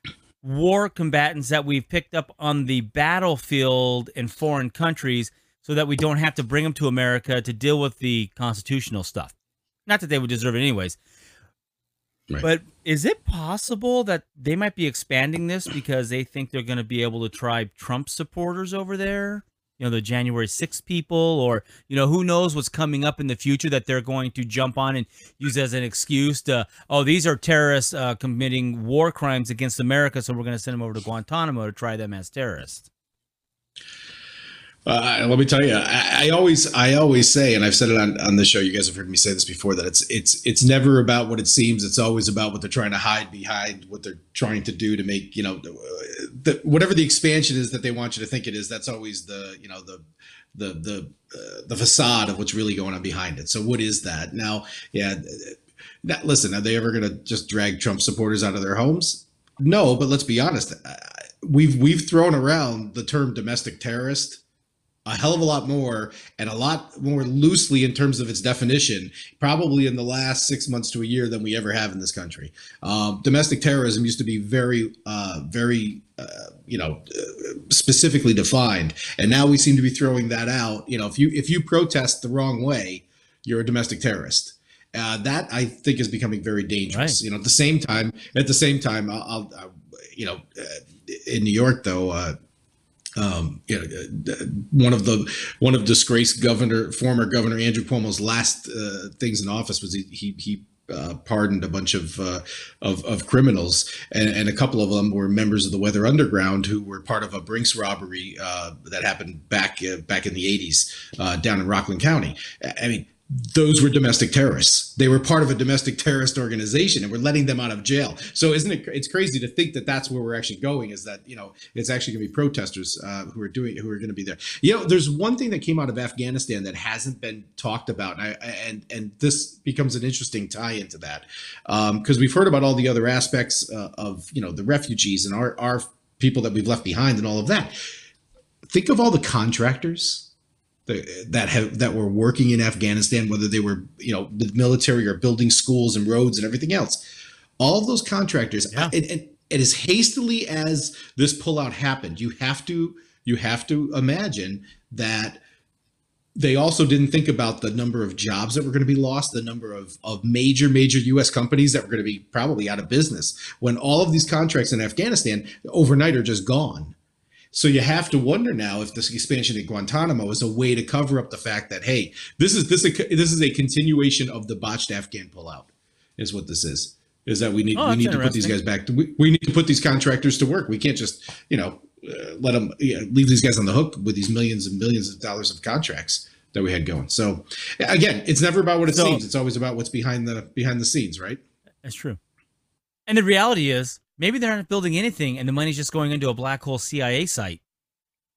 war combatants that we've picked up on the battlefield in foreign countries so that we don't have to bring them to America to deal with the constitutional stuff. Not that they would deserve it anyways. Right. But is it possible that they might be expanding this because they think they're going to be able to try Trump supporters over there? You know, the January 6 people, or, you know, who knows what's coming up in the future that they're going to jump on and use as an excuse to, oh, these are terrorists uh, committing war crimes against America, so we're going to send them over to Guantanamo to try them as terrorists. Uh, let me tell you, I, I always, I always say, and I've said it on, on the show. You guys have heard me say this before that it's, it's, it's never about what it seems. It's always about what they're trying to hide behind, what they're trying to do to make you know, the, whatever the expansion is that they want you to think it is. That's always the, you know, the, the, the, uh, the facade of what's really going on behind it. So, what is that now? Yeah, listen, are they ever going to just drag Trump supporters out of their homes? No, but let's be honest. We've we've thrown around the term domestic terrorist a hell of a lot more and a lot more loosely in terms of its definition, probably in the last six months to a year than we ever have in this country. Um, domestic terrorism used to be very, uh, very, uh, you know, uh, specifically defined, and now we seem to be throwing that out. You know, if you if you protest the wrong way, you're a domestic terrorist. Uh, that I think is becoming very dangerous. Right. You know, at the same time, at the same time, I'll, I'll, I'll you know, uh, in New York though. Um, you know, uh, one of the one of disgraced governor, former governor Andrew Cuomo's last uh, things in office was he he, he uh, pardoned a bunch of, uh, of of criminals, and, and a couple of them were members of the Weather Underground who were part of a Brinks robbery uh, that happened back uh, back in the '80s uh, down in Rockland County. I mean. Those were domestic terrorists. They were part of a domestic terrorist organization, and we're letting them out of jail. So, isn't it? It's crazy to think that that's where we're actually going. Is that you know it's actually going to be protesters uh, who are doing who are going to be there. You know, there's one thing that came out of Afghanistan that hasn't been talked about, and I, and and this becomes an interesting tie into that because we've heard about all the other aspects uh, of you know the refugees and our our people that we've left behind and all of that. Think of all the contractors that that have that were working in Afghanistan, whether they were you know the military or building schools and roads and everything else. All of those contractors, Yeah. and, and, and as hastily as this pullout happened, you have to you have to imagine that they also didn't think about the number of jobs that were going to be lost, the number of, of major, major US companies that were going to be probably out of business when all of these contracts in Afghanistan overnight are just gone. So you have to wonder now if this expansion at Guantanamo is a way to cover up the fact that hey, this is this this is a continuation of the botched Afghan pullout, is what this is. Is that we need Oh, we need to put these guys back. To, we, we need to put these contractors to work. We can't just you know uh, let them yeah, leave these guys on the hook with these millions and millions of dollars of contracts that we had going. So again, it's never about what it So- seems. It's always about what's behind the behind the scenes, right? That's true. And the reality is, maybe they're not building anything, and the money's just going into a black hole CIA site,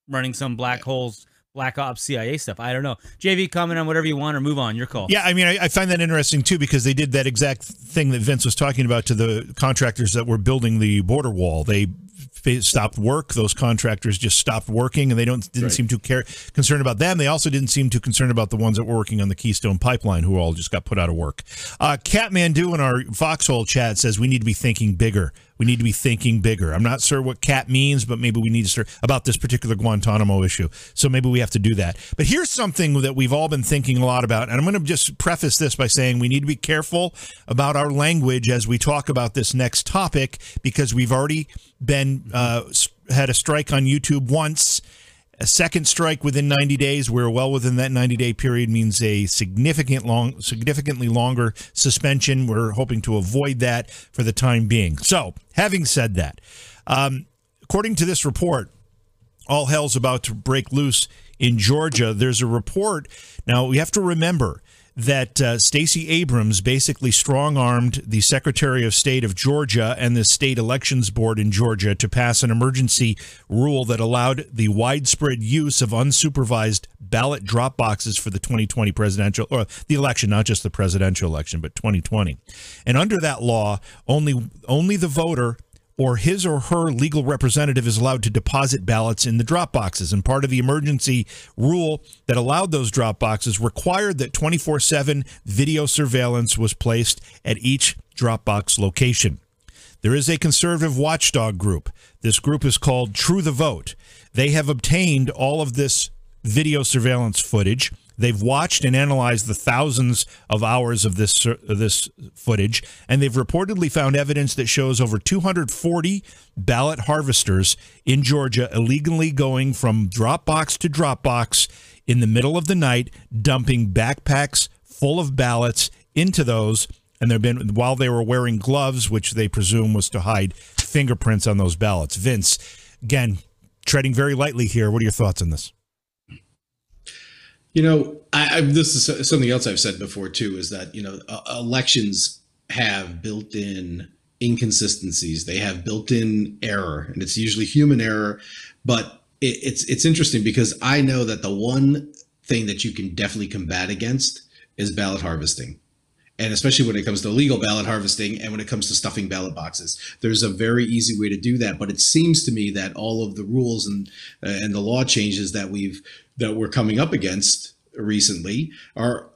running some black holes Black Ops CIA stuff. I don't know. JV, comment on whatever you want or move on. Your call. Yeah, I mean, I, I, find that interesting too because they did that exact thing that Vince was talking about to the contractors that were building the border wall. They stopped work. Those contractors just stopped working, and they don't didn't right. seem too care concerned about them. They also didn't seem too concerned about the ones that were working on the Keystone Pipeline, who all just got put out of work. Uh, Catmandu in our Foxhole chat says we need to be thinking bigger. We need to be thinking bigger. I'm not sure what cat means, but maybe we need to start about this particular Guantanamo issue. So maybe we have to do that. But here's something that we've all been thinking a lot about, and I'm going to just preface this by saying we need to be careful about our language as we talk about this next topic because we've already been uh, had a strike on YouTube once. A second strike within 90 days. We're well within that 90 day period means a significant long, significantly longer suspension. We're hoping to avoid that for the time being. So, having said that, um, according to this report, all hell's about to break loose in Georgia. There's a report. Now, we have to remember that uh, Stacey Abrams basically strong armed the Secretary of State of Georgia and the state elections board in Georgia to pass an emergency rule that allowed the widespread use of unsupervised ballot drop boxes for the 2020 presidential or the election, not just the presidential election, but 2020. And under that law, only only the voter or his or her legal representative is allowed to deposit ballots in the drop boxes. And part of the emergency rule that allowed those drop boxes required that 24 7 video surveillance was placed at each Dropbox location. There is a conservative watchdog group. This group is called True the Vote. They have obtained all of this video surveillance footage They've watched and analyzed the thousands of hours of this of this footage, and they've reportedly found evidence that shows over 240 ballot harvesters in Georgia illegally going from Dropbox to Dropbox in the middle of the night, dumping backpacks full of ballots into those. And they've been while they were wearing gloves, which they presume was to hide fingerprints on those ballots. Vince, again, treading very lightly here. What are your thoughts on this? You know, I, I, this is something else I've said before too. Is that you know uh, elections have built-in inconsistencies. They have built-in error, and it's usually human error. But it, it's it's interesting because I know that the one thing that you can definitely combat against is ballot harvesting and especially when it comes to illegal ballot harvesting and when it comes to stuffing ballot boxes. There's a very easy way to do that, but it seems to me that all of the rules and uh, and the law changes that we've that we're coming up against recently are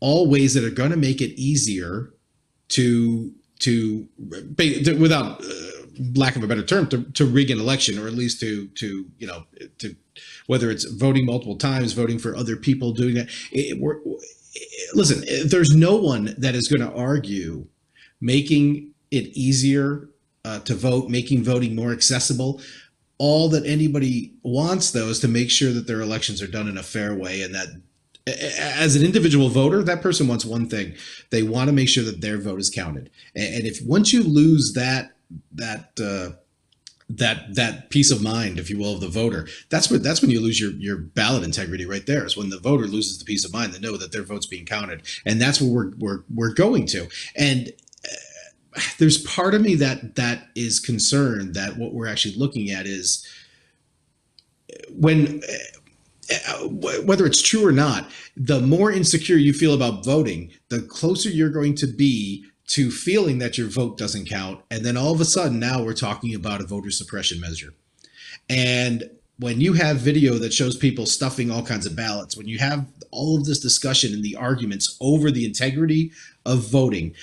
all ways that are going to make it easier to to, without uh, lack of a better term to, to rig an election or at least to to you know to whether it's voting multiple times voting for other people doing that it, listen there's no one that is going to argue making it easier uh, to vote making voting more accessible. All that anybody wants though is to make sure that their elections are done in a fair way and that as an individual voter that person wants one thing. They want to make sure that their vote is counted. And if once you lose that that uh, that that peace of mind if you will of the voter that's what that's when you lose your your ballot integrity right there is when the voter loses the peace of mind to know that their vote's being counted and that's what we're we're, we're going to. And uh, there's part of me that that is concerned that what we're actually looking at is uh, when uh, whether it's true or not the more insecure you feel about voting the closer you're going to be to feeling that your vote doesn't count and then all of a sudden now we're talking about a voter suppression measure. And when you have video that shows people stuffing all kinds of ballots when you have all of this discussion and the arguments over the integrity of voting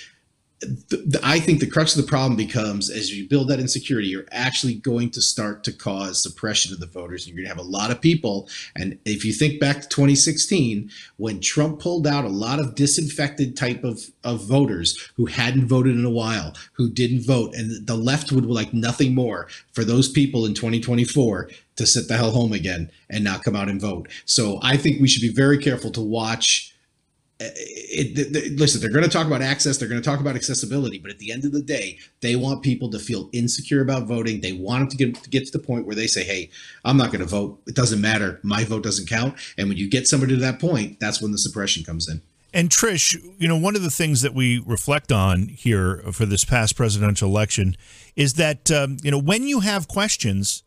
I think the crux of the problem becomes as you build that insecurity, you're actually going to start to cause suppression of the voters. And you're going to have a lot of people. And if you think back to 2016, when Trump pulled out a lot of disinfected type of, of voters who hadn't voted in a while, who didn't vote, and the left would like nothing more for those people in 2024 to sit the hell home again and not come out and vote. So I think we should be very careful to watch it, it, it, listen, they're going to talk about access, they're going to talk about accessibility, but at the end of the day, they want people to feel insecure about voting. They want them to get to get to the point where they say, "Hey, I'm not going to vote. It doesn't matter. My vote doesn't count." And when you get somebody to that point, that's when the suppression comes in. And Trish, you know, one of the things that we reflect on here for this past presidential election is that um, you know when you have questions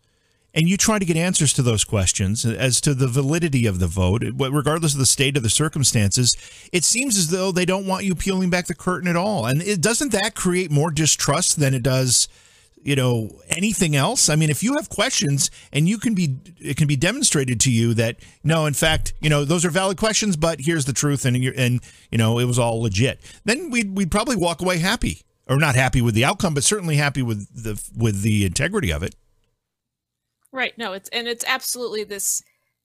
and you try to get answers to those questions as to the validity of the vote, regardless of the state of the circumstances, it seems as though they don't want you peeling back the curtain at all. And it, doesn't that create more distrust than it does? you know anything else i mean if you have questions and you can be it can be demonstrated to you that no in fact you know those are valid questions but here's the truth and and you know it was all legit then we'd, we'd probably walk away happy or not happy with the outcome but certainly happy with the with the integrity of it Right. No, it's and it's absolutely this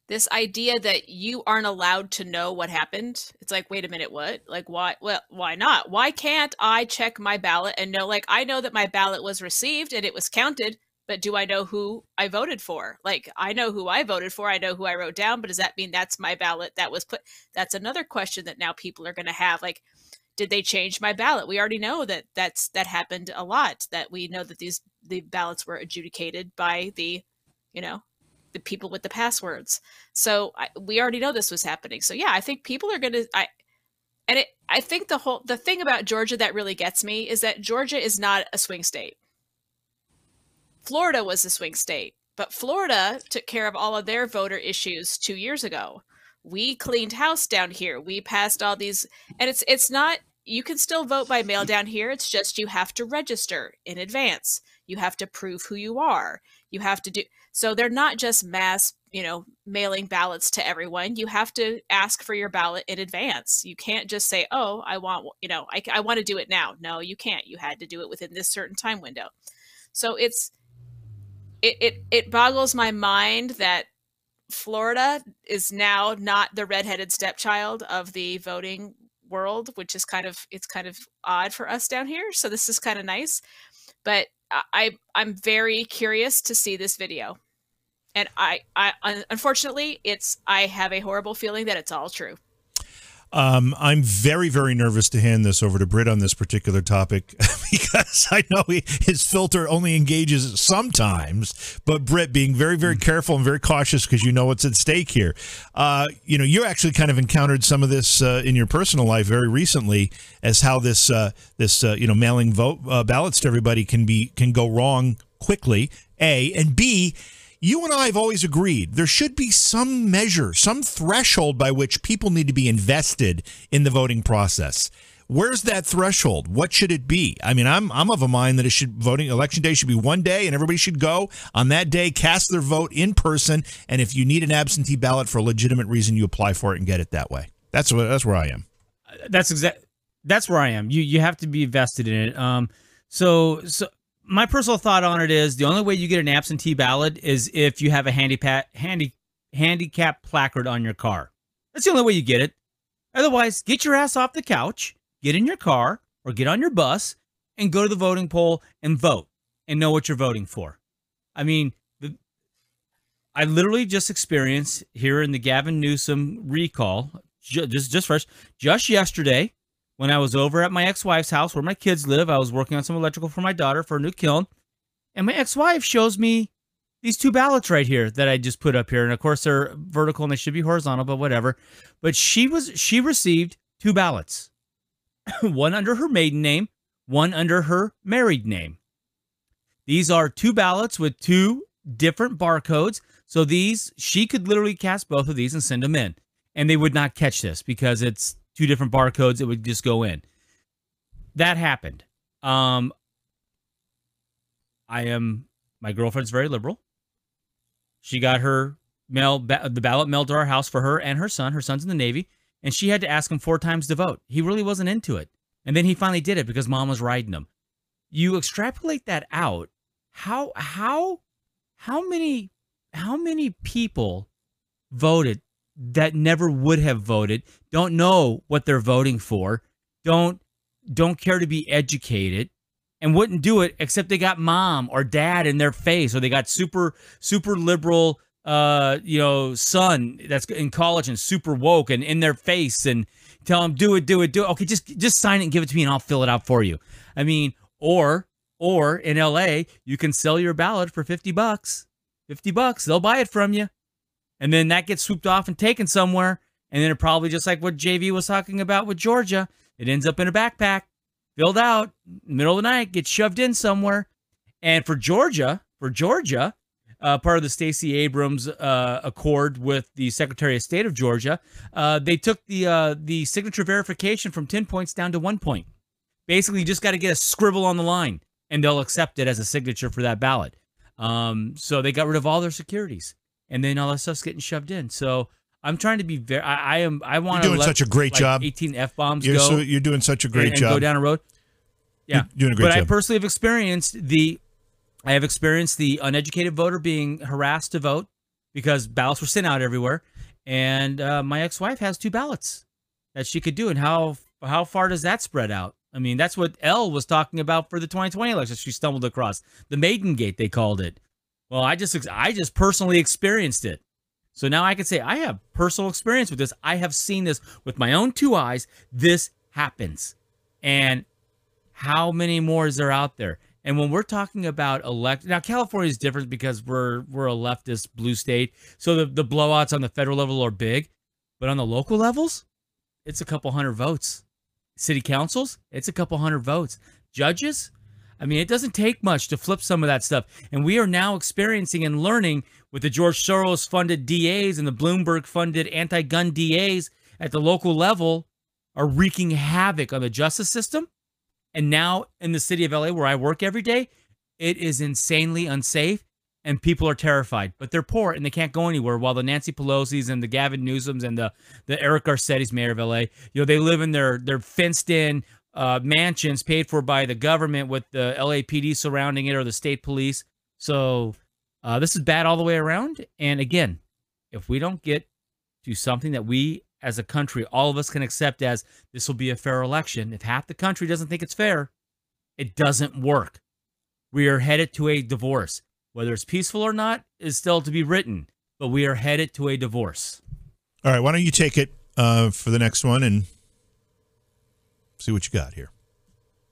this idea that you aren't allowed to know what happened. It's like, wait a minute, what? Like why well, why not? Why can't I check my ballot and know like I know that my ballot was received and it was counted, but do I know who I voted for? Like I know who I voted for, I know who I wrote down, but does that mean that's my ballot that was put that's another question that now people are going to have like did they change my ballot? We already know that that's that happened a lot that we know that these the ballots were adjudicated by the you know the people with the passwords. So I, we already know this was happening. So yeah i think people are gonna i and it i think the whole the thing about georgia that really gets me is that georgia is not a swing state. Florida was a swing state but florida took care of all of their voter issues two years ago. We cleaned house down here. We passed all these and it's it's not you can still vote by mail down here. It's just you have to register in advance. You have to prove who you are. You have to do so they're not just mass, you know, mailing ballots to everyone. You have to ask for your ballot in advance. You can't just say, "Oh, I want, you know, I, I want to do it now." No, you can't. You had to do it within this certain time window. So it's it it it boggles my mind that Florida is now not the redheaded stepchild of the voting world, which is kind of it's kind of odd for us down here. So this is kind of nice. But I I'm very curious to see this video and I, I unfortunately, it's I have a horrible feeling that it's all true. Um, I'm very, very nervous to hand this over to Britt on this particular topic because I know he, his filter only engages sometimes. But Britt, being very, very careful and very cautious because you know what's at stake here. Uh, you know, you actually kind of encountered some of this uh, in your personal life very recently, as how this uh, this uh, you know mailing vote uh, ballots to everybody can be can go wrong quickly. A and B you and I have always agreed there should be some measure, some threshold by which people need to be invested in the voting process. Where's that threshold? What should it be? I mean, I'm I'm of a mind that it should voting election day should be one day and everybody should go on that day, cast their vote in person, and if you need an absentee ballot for a legitimate reason, you apply for it and get it that way. That's what that's where I am. That's exact that's where I am. You you have to be vested in it. Um so so my personal thought on it is the only way you get an absentee ballot is if you have a handicap handy handicap placard on your car. That's the only way you get it. Otherwise, get your ass off the couch, get in your car or get on your bus and go to the voting poll and vote and know what you're voting for. I mean, the, I literally just experienced here in the Gavin Newsom recall just just first just yesterday when I was over at my ex-wife's house where my kids live. I was working on some electrical for my daughter for a new kiln, and my ex-wife shows me these two ballots right here that I just put up here. And of course, they're vertical and they should be horizontal, but whatever. But she was she received two ballots, one under her maiden name, one under her married name. These are two ballots with two different barcodes. So these she could literally cast both of these and send them in, and they would not catch this because it's two different barcodes it would just go in. That happened. Um, I am my girlfriend's very liberal. She got her mail ba- the ballot mailed to our house for her and her son. Her son's in the Navy, and she had to ask him four times to vote. He really wasn't into it, and then he finally did it because mom was riding him. You extrapolate that out. How how how many how many people voted that never would have voted, don't know what they're voting for, don't don't care to be educated and wouldn't do it except they got mom or dad in their face or they got super super liberal uh you know son that's in college and super woke and in their face and tell them do it do it do it okay just just sign it and give it to me and I'll fill it out for you. I mean, or or in LA, you can sell your ballot for 50 bucks. 50 bucks, they'll buy it from you and then that gets swooped off and taken somewhere And then it probably just like what JV was talking about with Georgia, it ends up in a backpack, filled out, middle of the night, gets shoved in somewhere. And for Georgia, for Georgia, uh, part of the Stacey Abrams uh, accord with the Secretary of State of Georgia, uh, they took the uh, the signature verification from ten points down to one point. Basically, you just got to get a scribble on the line, and they'll accept it as a signature for that ballot. Um, so they got rid of all their securities, and then all that stuff's getting shoved in. So I'm trying to be very. I, I am. I want to doing such a great like job. 18 f bombs. You're so, you're doing such a great and, job. Go down a road. Yeah, you're doing a great but job. I personally have experienced the. I have experienced the uneducated voter being harassed to vote because ballots were sent out everywhere, and uh, my ex-wife has two ballots that she could do. And how how far does that spread out? I mean, that's what L was talking about for the 2020 election. She stumbled across the Maiden Gate, they called it. Well, I just I just personally experienced it. So now I can say I have personal experience with this. I have seen this with my own two eyes. This happens. And how many more is there out there? And when we're talking about elect now California is different because we're we're a leftist blue state. So the, the blowouts on the federal level are big. But on the local levels, it's a couple hundred votes. City councils, it's a couple hundred votes. Judges, I mean, it doesn't take much to flip some of that stuff. And we are now experiencing and learning with the George Soros funded DAs and the Bloomberg funded anti gun DAs at the local level are wreaking havoc on the justice system. And now in the city of LA, where I work every day, it is insanely unsafe and people are terrified, but they're poor and they can't go anywhere. While the Nancy Pelosi's and the Gavin Newsom's and the the Eric Garcetti's mayor of LA, you know, they live in their their fenced in uh, mansions paid for by the government with the LAPD surrounding it or the state police. So uh, this is bad all the way around. And again, if we don't get to something that we as a country, all of us can accept as this will be a fair election, if half the country doesn't think it's fair, it doesn't work. We are headed to a divorce. Whether it's peaceful or not is still to be written, but we are headed to a divorce. All right, why don't you take it uh, for the next one and see what you got here?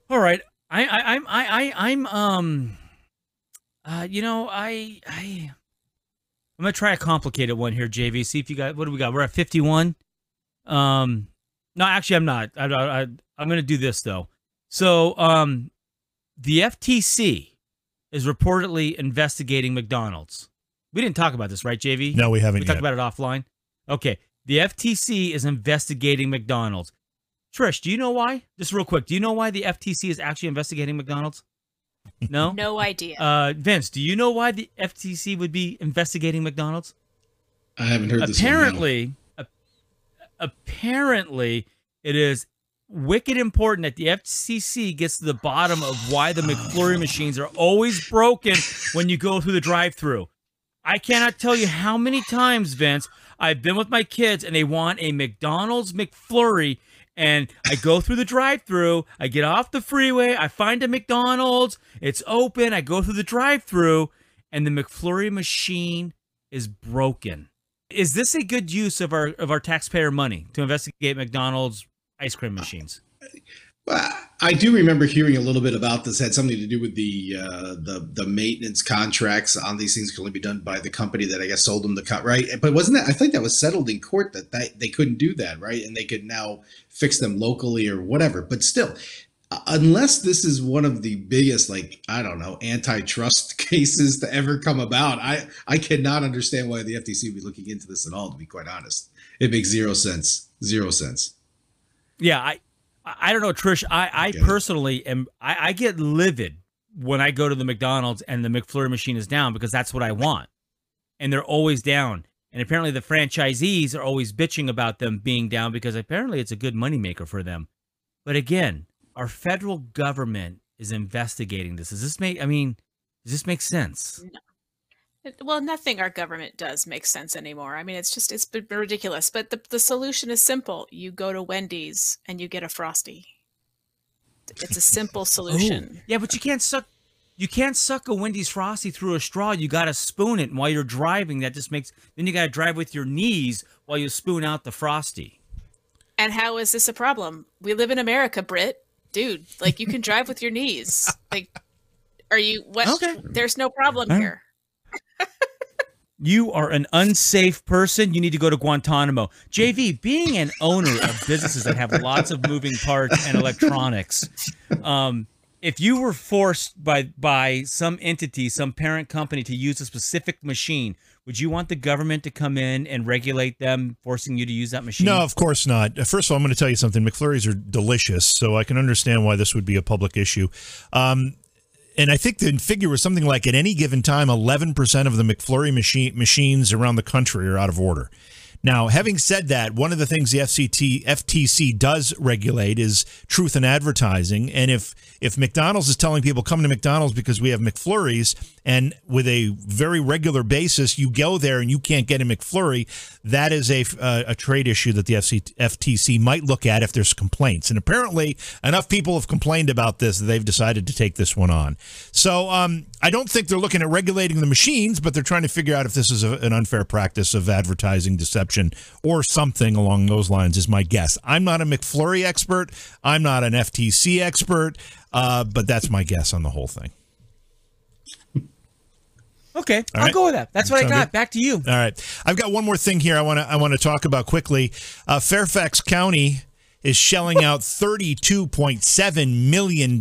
All right, I, I, I'm, I, I, I'm, um, uh, you know, I, I, I'm gonna try a complicated one here, JV. See if you got what do we got? We're at 51. Um, no, actually, I'm not. I, I, I'm gonna do this though. So, um, the FTC is reportedly investigating McDonald's. We didn't talk about this, right, JV? No, we haven't. We talked about it offline. Okay, the FTC is investigating McDonald's. Trish, do you know why? Just real quick, do you know why the FTC is actually investigating McDonald's? No. No idea. Uh, Vince, do you know why the FTC would be investigating McDonald's? I haven't heard this. Apparently, apparently, it is wicked important that the FCC gets to the bottom of why the McFlurry machines are always broken when you go through the drive-through. I cannot tell you how many times, Vince, I've been with my kids and they want a McDonald's McFlurry and I go through the drive-through, I get off the freeway, I find a McDonald's, it's open, I go through the drive-through and the McFlurry machine is broken. Is this a good use of our of our taxpayer money to investigate McDonald's ice cream machines? Uh, I do remember hearing a little bit about this. It had something to do with the uh, the the maintenance contracts on these things can only be done by the company that I guess sold them the cut, right? But wasn't that? I think that was settled in court that they, they couldn't do that, right? And they could now fix them locally or whatever. But still, unless this is one of the biggest, like I don't know, antitrust cases to ever come about, I I cannot understand why the FTC would be looking into this at all. To be quite honest, it makes zero sense. Zero sense. Yeah, I I don't know, Trish. I, I personally am. I, I get livid when I go to the McDonald's and the McFlurry machine is down because that's what I want, and they're always down. And apparently, the franchisees are always bitching about them being down because apparently it's a good moneymaker for them. But again, our federal government is investigating this. Does this make? I mean, does this make sense? Well, nothing our government does makes sense anymore. I mean, it's just it's been ridiculous. But the the solution is simple. You go to Wendy's and you get a frosty. It's a simple oh. solution. Oh, yeah, but you can't suck you can't suck a Wendy's frosty through a straw. You got to spoon it, and while you're driving, that just makes then you got to drive with your knees while you spoon out the frosty. And how is this a problem? We live in America, Britt. Dude, like you can drive with your knees. Like are you what Okay. there's no problem Huh? here. You are an unsafe person. You need to go to Guantanamo. JV, being an owner of businesses that have lots of moving parts and electronics, um, if you were forced by by some entity, some parent company to use a specific machine, would you want the government to come in and regulate them, forcing you to use that machine? No, of course not. First of all, I'm going to tell you something. McFlurries are delicious, so I can understand why this would be a public issue. Um, and I think the figure was something like at any given time, 11% of the McFlurry machine, machines around the country are out of order. Now, having said that, one of the things the FCT FTC does regulate is truth in advertising, and if if McDonald's is telling people come to McDonald's because we have McFlurries, and with a very regular basis you go there and you can't get a McFlurry, that is a a trade issue that the FC, FTC might look at if there's complaints. And apparently, enough people have complained about this that they've decided to take this one on. So um, I don't think they're looking at regulating the machines, but they're trying to figure out if this is a, an unfair practice of advertising deception or something along those lines. Is my guess. I'm not a McFlurry expert. I'm not an FTC expert, uh, but that's my guess on the whole thing. Okay, All I'll right. go with that. That's what Sound I got. Good? Back to you. All right, I've got one more thing here. I want to I want to talk about quickly. Uh, Fairfax County is shelling out $32.7 million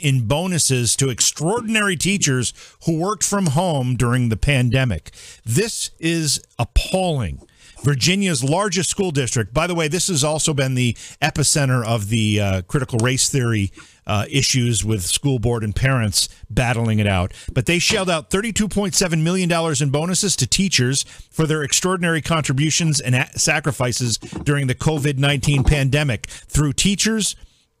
in bonuses to extraordinary teachers who worked from home during the pandemic. This is appalling. Virginia's largest school district. By the way, this has also been the epicenter of the uh, critical race theory uh, issues with school board and parents battling it out. But they shelled out $32.7 million in bonuses to teachers for their extraordinary contributions and sacrifices during the COVID 19 pandemic through teachers.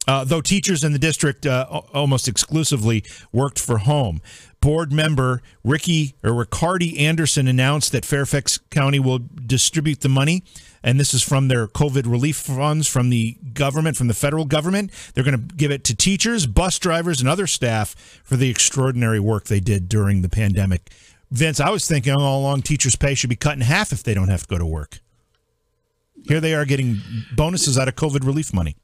Uh, though teachers in the district uh, almost exclusively worked for home. Board member Ricky or Ricardy Anderson announced that Fairfax County will distribute the money and this is from their COVID relief funds from the government, from the federal government. They're going to give it to teachers, bus drivers, and other staff for the extraordinary work they did during the pandemic. Vince, I was thinking all along teachers' pay should be cut in half if they don't have to go to work. Here they are getting bonuses out of COVID relief money.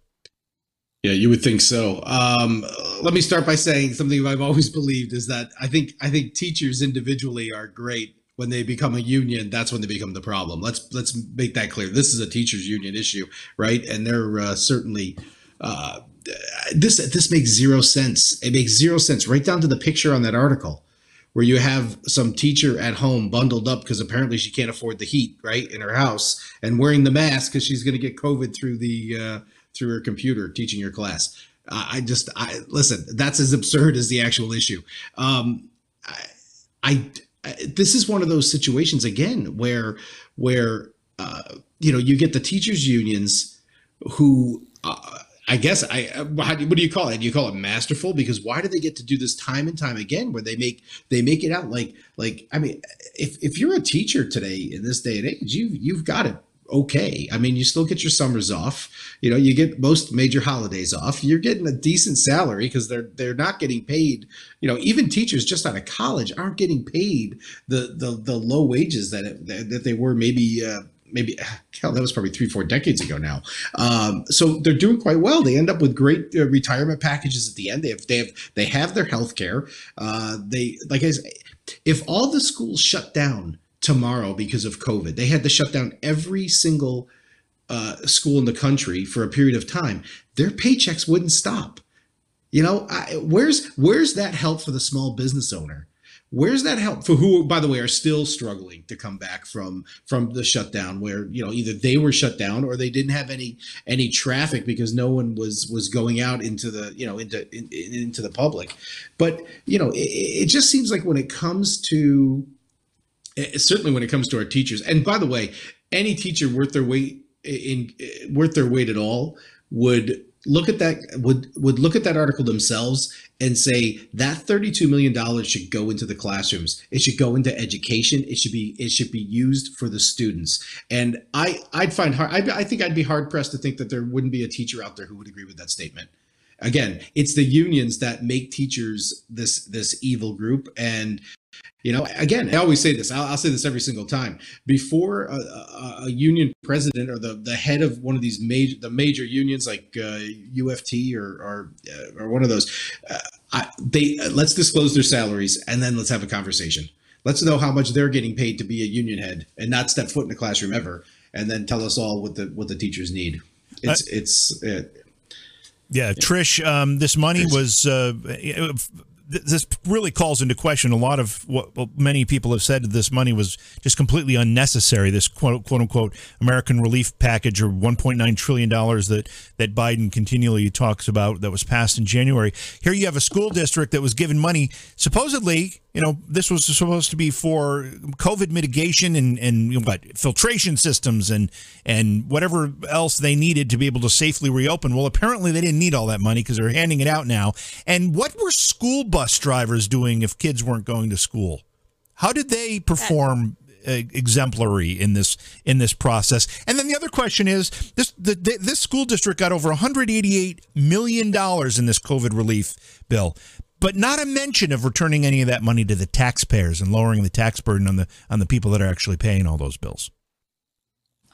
Yeah, you would think so. Um, let me start by saying something I've always believed is that I think I think teachers individually are great when they become a union, that's when they become the problem. Let's let's make that clear. This is a teachers union issue, right? And they're uh, certainly uh, this this makes zero sense. It makes zero sense right down to the picture on that article where you have some teacher at home bundled up because apparently she can't afford the heat right in her house and wearing the mask because she's going to get covid through the uh, through her computer teaching your class i just i listen that's as absurd as the actual issue um, I, I this is one of those situations again where where uh, you know you get the teachers unions who uh, I guess I uh, what do you call it? Do you call it masterful? Because why do they get to do this time and time again, where they make they make it out like like I mean, if if you're a teacher today in this day and age, you you've got it okay. I mean, you still get your summers off. You know, you get most major holidays off. You're getting a decent salary because they're they're not getting paid. You know, even teachers just out of college aren't getting paid the the the low wages that it, that they were maybe. Uh, maybe hell that was probably three four decades ago now um, so they're doing quite well they end up with great uh, retirement packages at the end they have they have they have their health care uh, they like I said, if all the schools shut down tomorrow because of COVID. They had to shut down every single uh, school in the country for a period of time. Their paychecks wouldn't stop. You know, I, where's where's that help for the small business owner? Where's that help for who, by the way, are still struggling to come back from from the shutdown, where you know either they were shut down or they didn't have any any traffic because no one was was going out into the you know into in, into the public. But you know, it, it just seems like when it comes to Eh, eh, certainly when it comes to our teachers. And by the way, any teacher worth their weight eh, in worth their weight at all would look at that would would look at that article themselves and say that 32 million dollars should go into the classrooms. It should go into education. It should be it should be used for the students. And i i'd find hard I, I think i'd be hard pressed to think that there wouldn't be a teacher out there who would agree with that statement. Again it's the unions that make teachers this this evil group and you know, again, I always say this. I'll, I'll say this every single time. Before a, a, a, union president or the, the head of one of these major the major unions like uh, UFT or or, uh, or one of those, uh, I, they let's disclose their salaries and then let's have a conversation. Let's know how much they're getting paid to be a union head and not step foot in the classroom ever, and then tell us all what the what the teachers need. It's uh, it's. It, yeah, Trish, um, this money was uh, this really calls into question a lot of what many people have said. This money was just completely unnecessary. This quote, quote unquote American relief package, or 1.9 trillion dollars that that Biden continually talks about, that was passed in January. Here you have a school district that was given money supposedly you know, this was supposed to be for COVID mitigation and and you know, what filtration systems and and whatever else they needed to be able to safely reopen. Well, apparently they didn't need all that money because they're handing it out now. And what were school bus drivers doing if kids weren't going to school? How did they perform? Uh, exemplary in this in this process. And then the other question is this the, this school district got over 188 million dollars in this COVID relief bill but not a mention of returning any of that money to the taxpayers and lowering the tax burden on the on the people that are actually paying all those bills.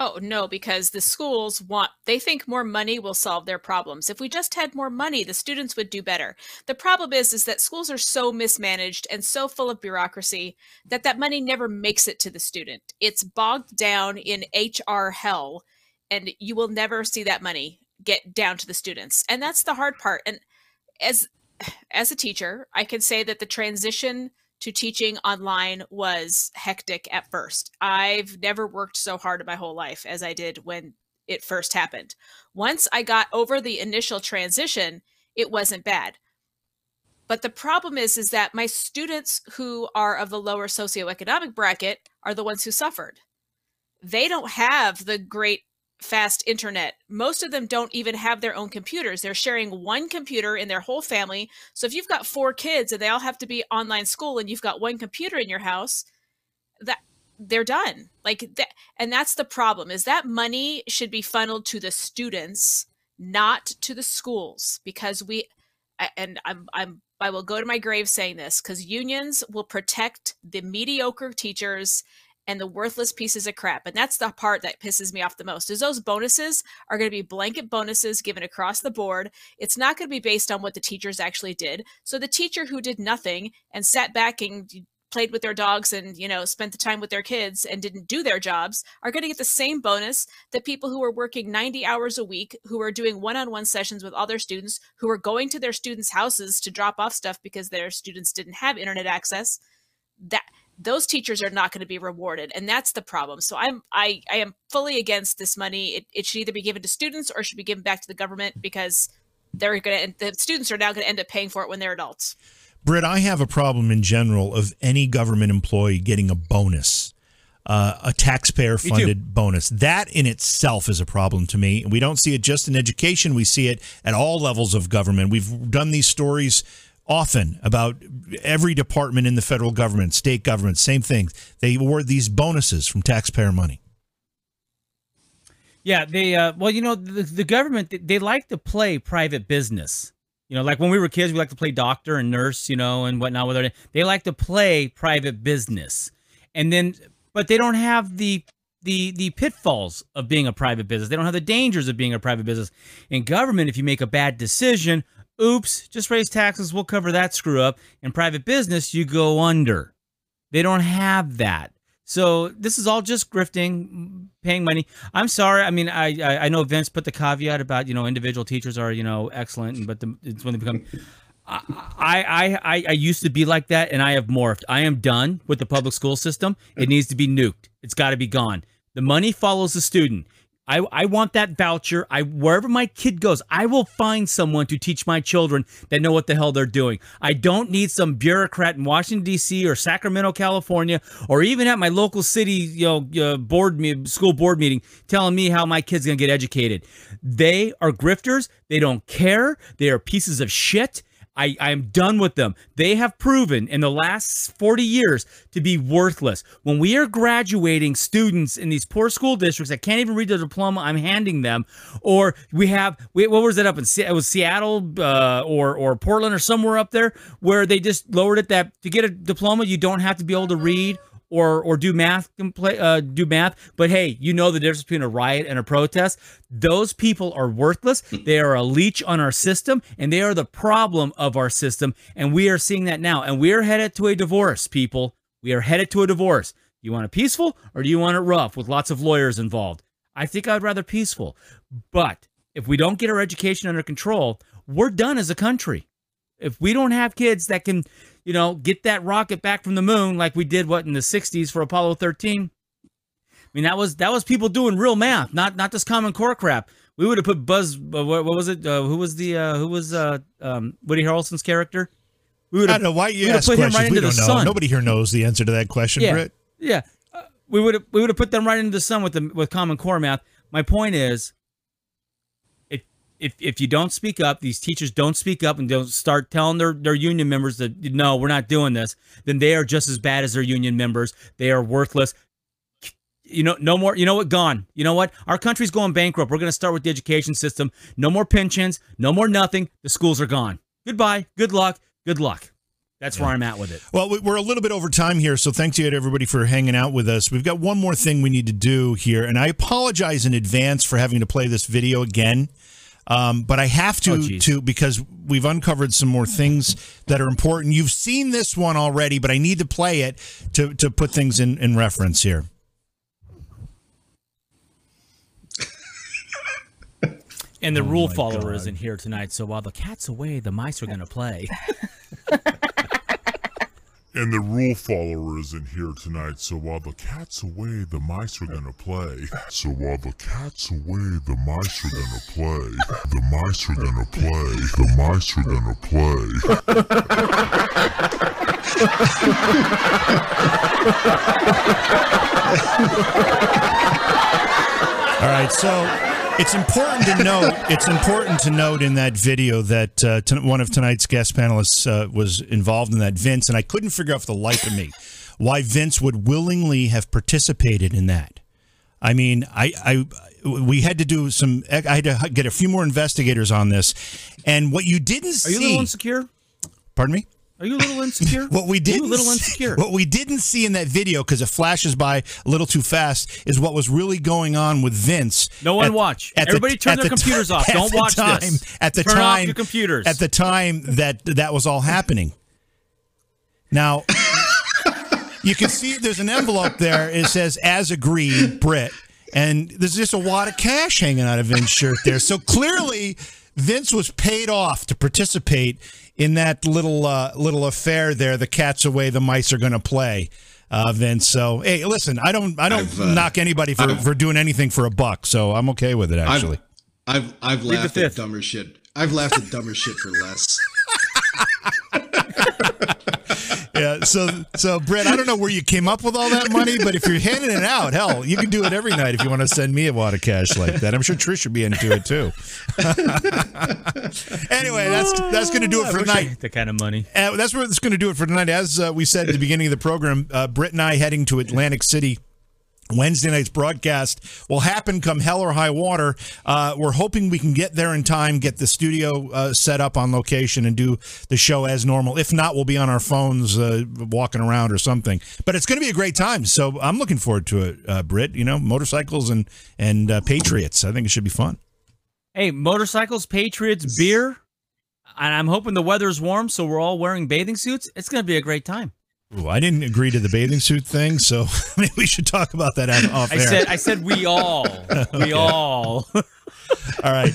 Oh, no, because the schools want, they think more money will solve their problems. If we just had more money, the students would do better. The problem is, is that schools are so mismanaged and so full of bureaucracy that that money never makes it to the student. It's bogged down in HR hell, and you will never see that money get down to the students. And that's the hard part. And as as a teacher, I can say that the transition to teaching online was hectic at first. I've never worked so hard in my whole life as I did when it first happened. Once I got over the initial transition, it wasn't bad. But the problem is is that my students who are of the lower socioeconomic bracket are the ones who suffered. They don't have the great fast internet. Most of them don't even have their own computers. They're sharing one computer in their whole family. So if you've got four kids and they all have to be online school and you've got one computer in your house, that they're done. Like that and that's the problem is that money should be funneled to the students, not to the schools because we and I'm I'm I will go to my grave saying this cuz unions will protect the mediocre teachers and the worthless pieces of crap. And that's the part that pisses me off the most. Is those bonuses are going to be blanket bonuses given across the board. It's not going to be based on what the teachers actually did. So the teacher who did nothing and sat back and played with their dogs and you know spent the time with their kids and didn't do their jobs are going to get the same bonus that people who are working 90 hours a week who are doing one-on-one sessions with all their students who are going to their students houses to drop off stuff because their students didn't have internet access that those teachers are not going to be rewarded and that's the problem so i'm i i am fully against this money it, it should either be given to students or should be given back to the government because they're going to the students are now going to end up paying for it when they're adults britt i have a problem in general of any government employee getting a bonus uh, a taxpayer funded bonus. That in itself is a problem to me. We don't see it just in education, we see it at all levels of government. We've done these stories often about every department in the federal government, state government, same thing. They award these bonuses from taxpayer money. Yeah, they uh, well, you know, the, the government they, like to play private business. You know, like when we were kids, we like to play doctor and nurse, you know, and whatnot. With their, they like to play private business, and then, but they don't have the the the pitfalls of being a private business. They don't have the dangers of being a private business. In government, if you make a bad decision, oops, just raise taxes, we'll cover that screw up. In private business, you go under. They don't have that. So this is all just grifting, paying money. I'm sorry. I mean, I, I, I know Vince put the caveat about you know individual teachers are you know excellent, but the, it's when they become. I, I I I used to be like that, and I have morphed. I am done with the public school system. It mm. needs to be nuked. It's got to be gone. The money follows the student. I, I want that voucher. I wherever my kid goes, I will find someone to teach my children that know what the hell they're doing. I don't need some bureaucrat in Washington D.C. or Sacramento, California, or even at my local city, you know, uh, board me- school board meeting, telling me how my kid's gonna get educated. They are grifters. They don't care. They are pieces of shit. I, I am done with them. They have proven in the last 40 years to be worthless. When we are graduating students in these poor school districts that can't even read the diploma I'm handing them, or we have, what was it up in, it was Seattle uh, or, or Portland or somewhere up there where they just lowered it that to get a diploma, you don't have to be able to read or or do math uh, do math but hey you know the difference between a riot and a protest those people are worthless they are a leech on our system and they are the problem of our system and we are seeing that now and we are headed to a divorce people We are headed to a divorce. You want it peaceful or do you want it rough with lots of lawyers involved? I think I'd rather peaceful. But if we don't get our education under control, we're done as a country. If we don't have kids that can, you know, get that rocket back from the moon like we did what in the 60s for Apollo 13, I mean that was that was people doing real math, not not this common core crap. We would have put Buzz. Uh, what, what, was it? Uh, who was the uh, who was uh, um, Woody Harrelson's character? We would have, I don't know why you ask questions. Right we don't know. Sun. Nobody here knows the answer to that question, yeah. Britt. Yeah, uh, we would have we would have put them right into the sun with the with common core math. My point is, if if you don't speak up, these teachers don't speak up and don't start telling their their union members that no, we're not doing this, then they are just as bad as their union members. They are worthless you know, no more. You know what? Gone. You know what? Our country's going bankrupt. We're going to start with the education system. No more pensions. No more nothing. The schools are gone. Goodbye. Good luck. Good luck. That's yeah. where I'm at with it. Well, we're a little bit over time here, so thanks to everybody for hanging out with us. We've got one more thing we need to do here, and I apologize in advance for having to play this video again. Um, but I have to oh, to because we've uncovered some more things that are important. You've seen this one already, but I need to play it to to put things in, in reference here. And the oh rule follower God. isn't here tonight, so while the cat's away, the mice are going to play. and the rule follower isn't here tonight, so while the cat's away, the mice are to play. So while the cat's away, the mice are to play. The mice are to play. The mice are to play. All right, so it's important to note. It's important to note in that video that uh, one of tonight's guest panelists uh, was involved in that, Vince, and I couldn't figure out for the life of me why Vince would willingly have participated in that. I mean, I, I, we had to do some. I had to get a few more investigators on this, and what you didn't Are see. Are you a little insecure? Pardon me. Are you a little insecure? what we did a little insecure. What we didn't see in that video because it flashes by a little too fast is what was really going on with Vince. No one at, watch. At Everybody the, turn their the computers t- off. Don't watch time, this. At the turn time, off your computers. At the time that that was all happening. Now, you can see there's an envelope there. It says "as agreed, Britt," and there's just a wad of cash hanging out of Vince's shirt there. So clearly, Vince was paid off to participate in that little uh, little affair there. The cat's away, the mice are going to play. Uh, Vince. So hey, listen, I don't I don't uh, knock anybody for, for doing anything for a buck. So I'm okay with it. Actually, I've I've, I've laughed at dumber shit. I've laughed at dumber shit for less. Yeah. So, so Brett, I don't know where you came up with all that money, but if you're handing it out, hell, you can do it every night if you want to send me a wad of cash like that. I'm sure Trish would be into it too. anyway, that's that's going to do it for tonight. The kind of money. Uh, that's what it's going to do it for tonight. As uh, we said at the beginning of the program, uh, Britt and I heading to Atlantic City Wednesday night's broadcast will happen come hell or high water. Uh, we're hoping we can get there in time, get the studio uh, set up on location, and do the show as normal. If not, we'll be on our phones uh, walking around or something. But it's going to be a great time. So I'm looking forward to it, uh, Britt. You know, motorcycles and and uh, Patriots. I think it should be fun. Hey, motorcycles, Patriots, beer, and I'm hoping the weather's warm, so we're all wearing bathing suits. It's going to be a great time. Ooh, I didn't agree to the bathing suit thing, so maybe we should talk about that off I air. said, I said we all, we all. all right,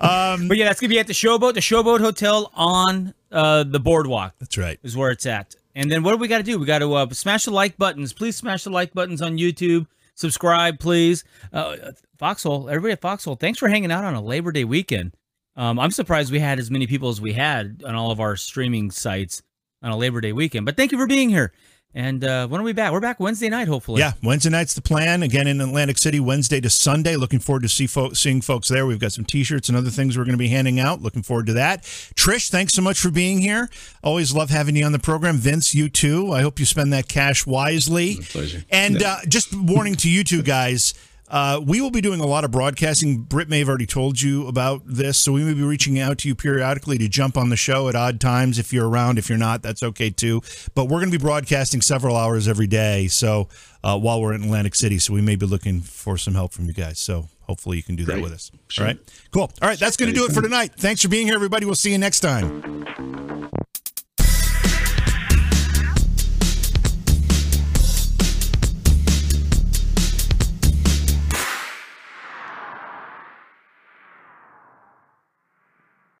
um, but yeah, that's gonna be at the Showboat, the Showboat Hotel on uh, the boardwalk. That's right, is where it's at. And then what do we got to do? We got to uh, smash the like buttons. Please smash the like buttons on YouTube. Subscribe, please. Uh, Foxhole, everybody at Foxhole, thanks for hanging out on a Labor Day weekend. Um, I'm surprised we had as many people as we had on all of our streaming sites on a Labor Day weekend. But thank you for being here. And uh, when are we back? We're back Wednesday night, hopefully. Yeah, Wednesday night's the plan. Again in Atlantic City, Wednesday to Sunday. Looking forward to see fo- seeing folks there. We've got some T-shirts and other things we're going to be handing out. Looking forward to that. Trish, thanks so much for being here. Always love having you on the program. Vince, you too. I hope you spend that cash wisely. My pleasure. And yeah. uh, just warning to you two guys. Uh, we will be doing a lot of broadcasting. Britt may have already told you about this, so we may be reaching out to you periodically to jump on the show at odd times. If you're around, if you're not, that's okay too. But we're going to be broadcasting several hours every day. So uh, while we're in Atlantic City, so we may be looking for some help from you guys. So hopefully you can do Great. that with us. Sure. All right, cool. All right, that's going to do it for tonight. Thanks for being here, everybody. We'll see you next time.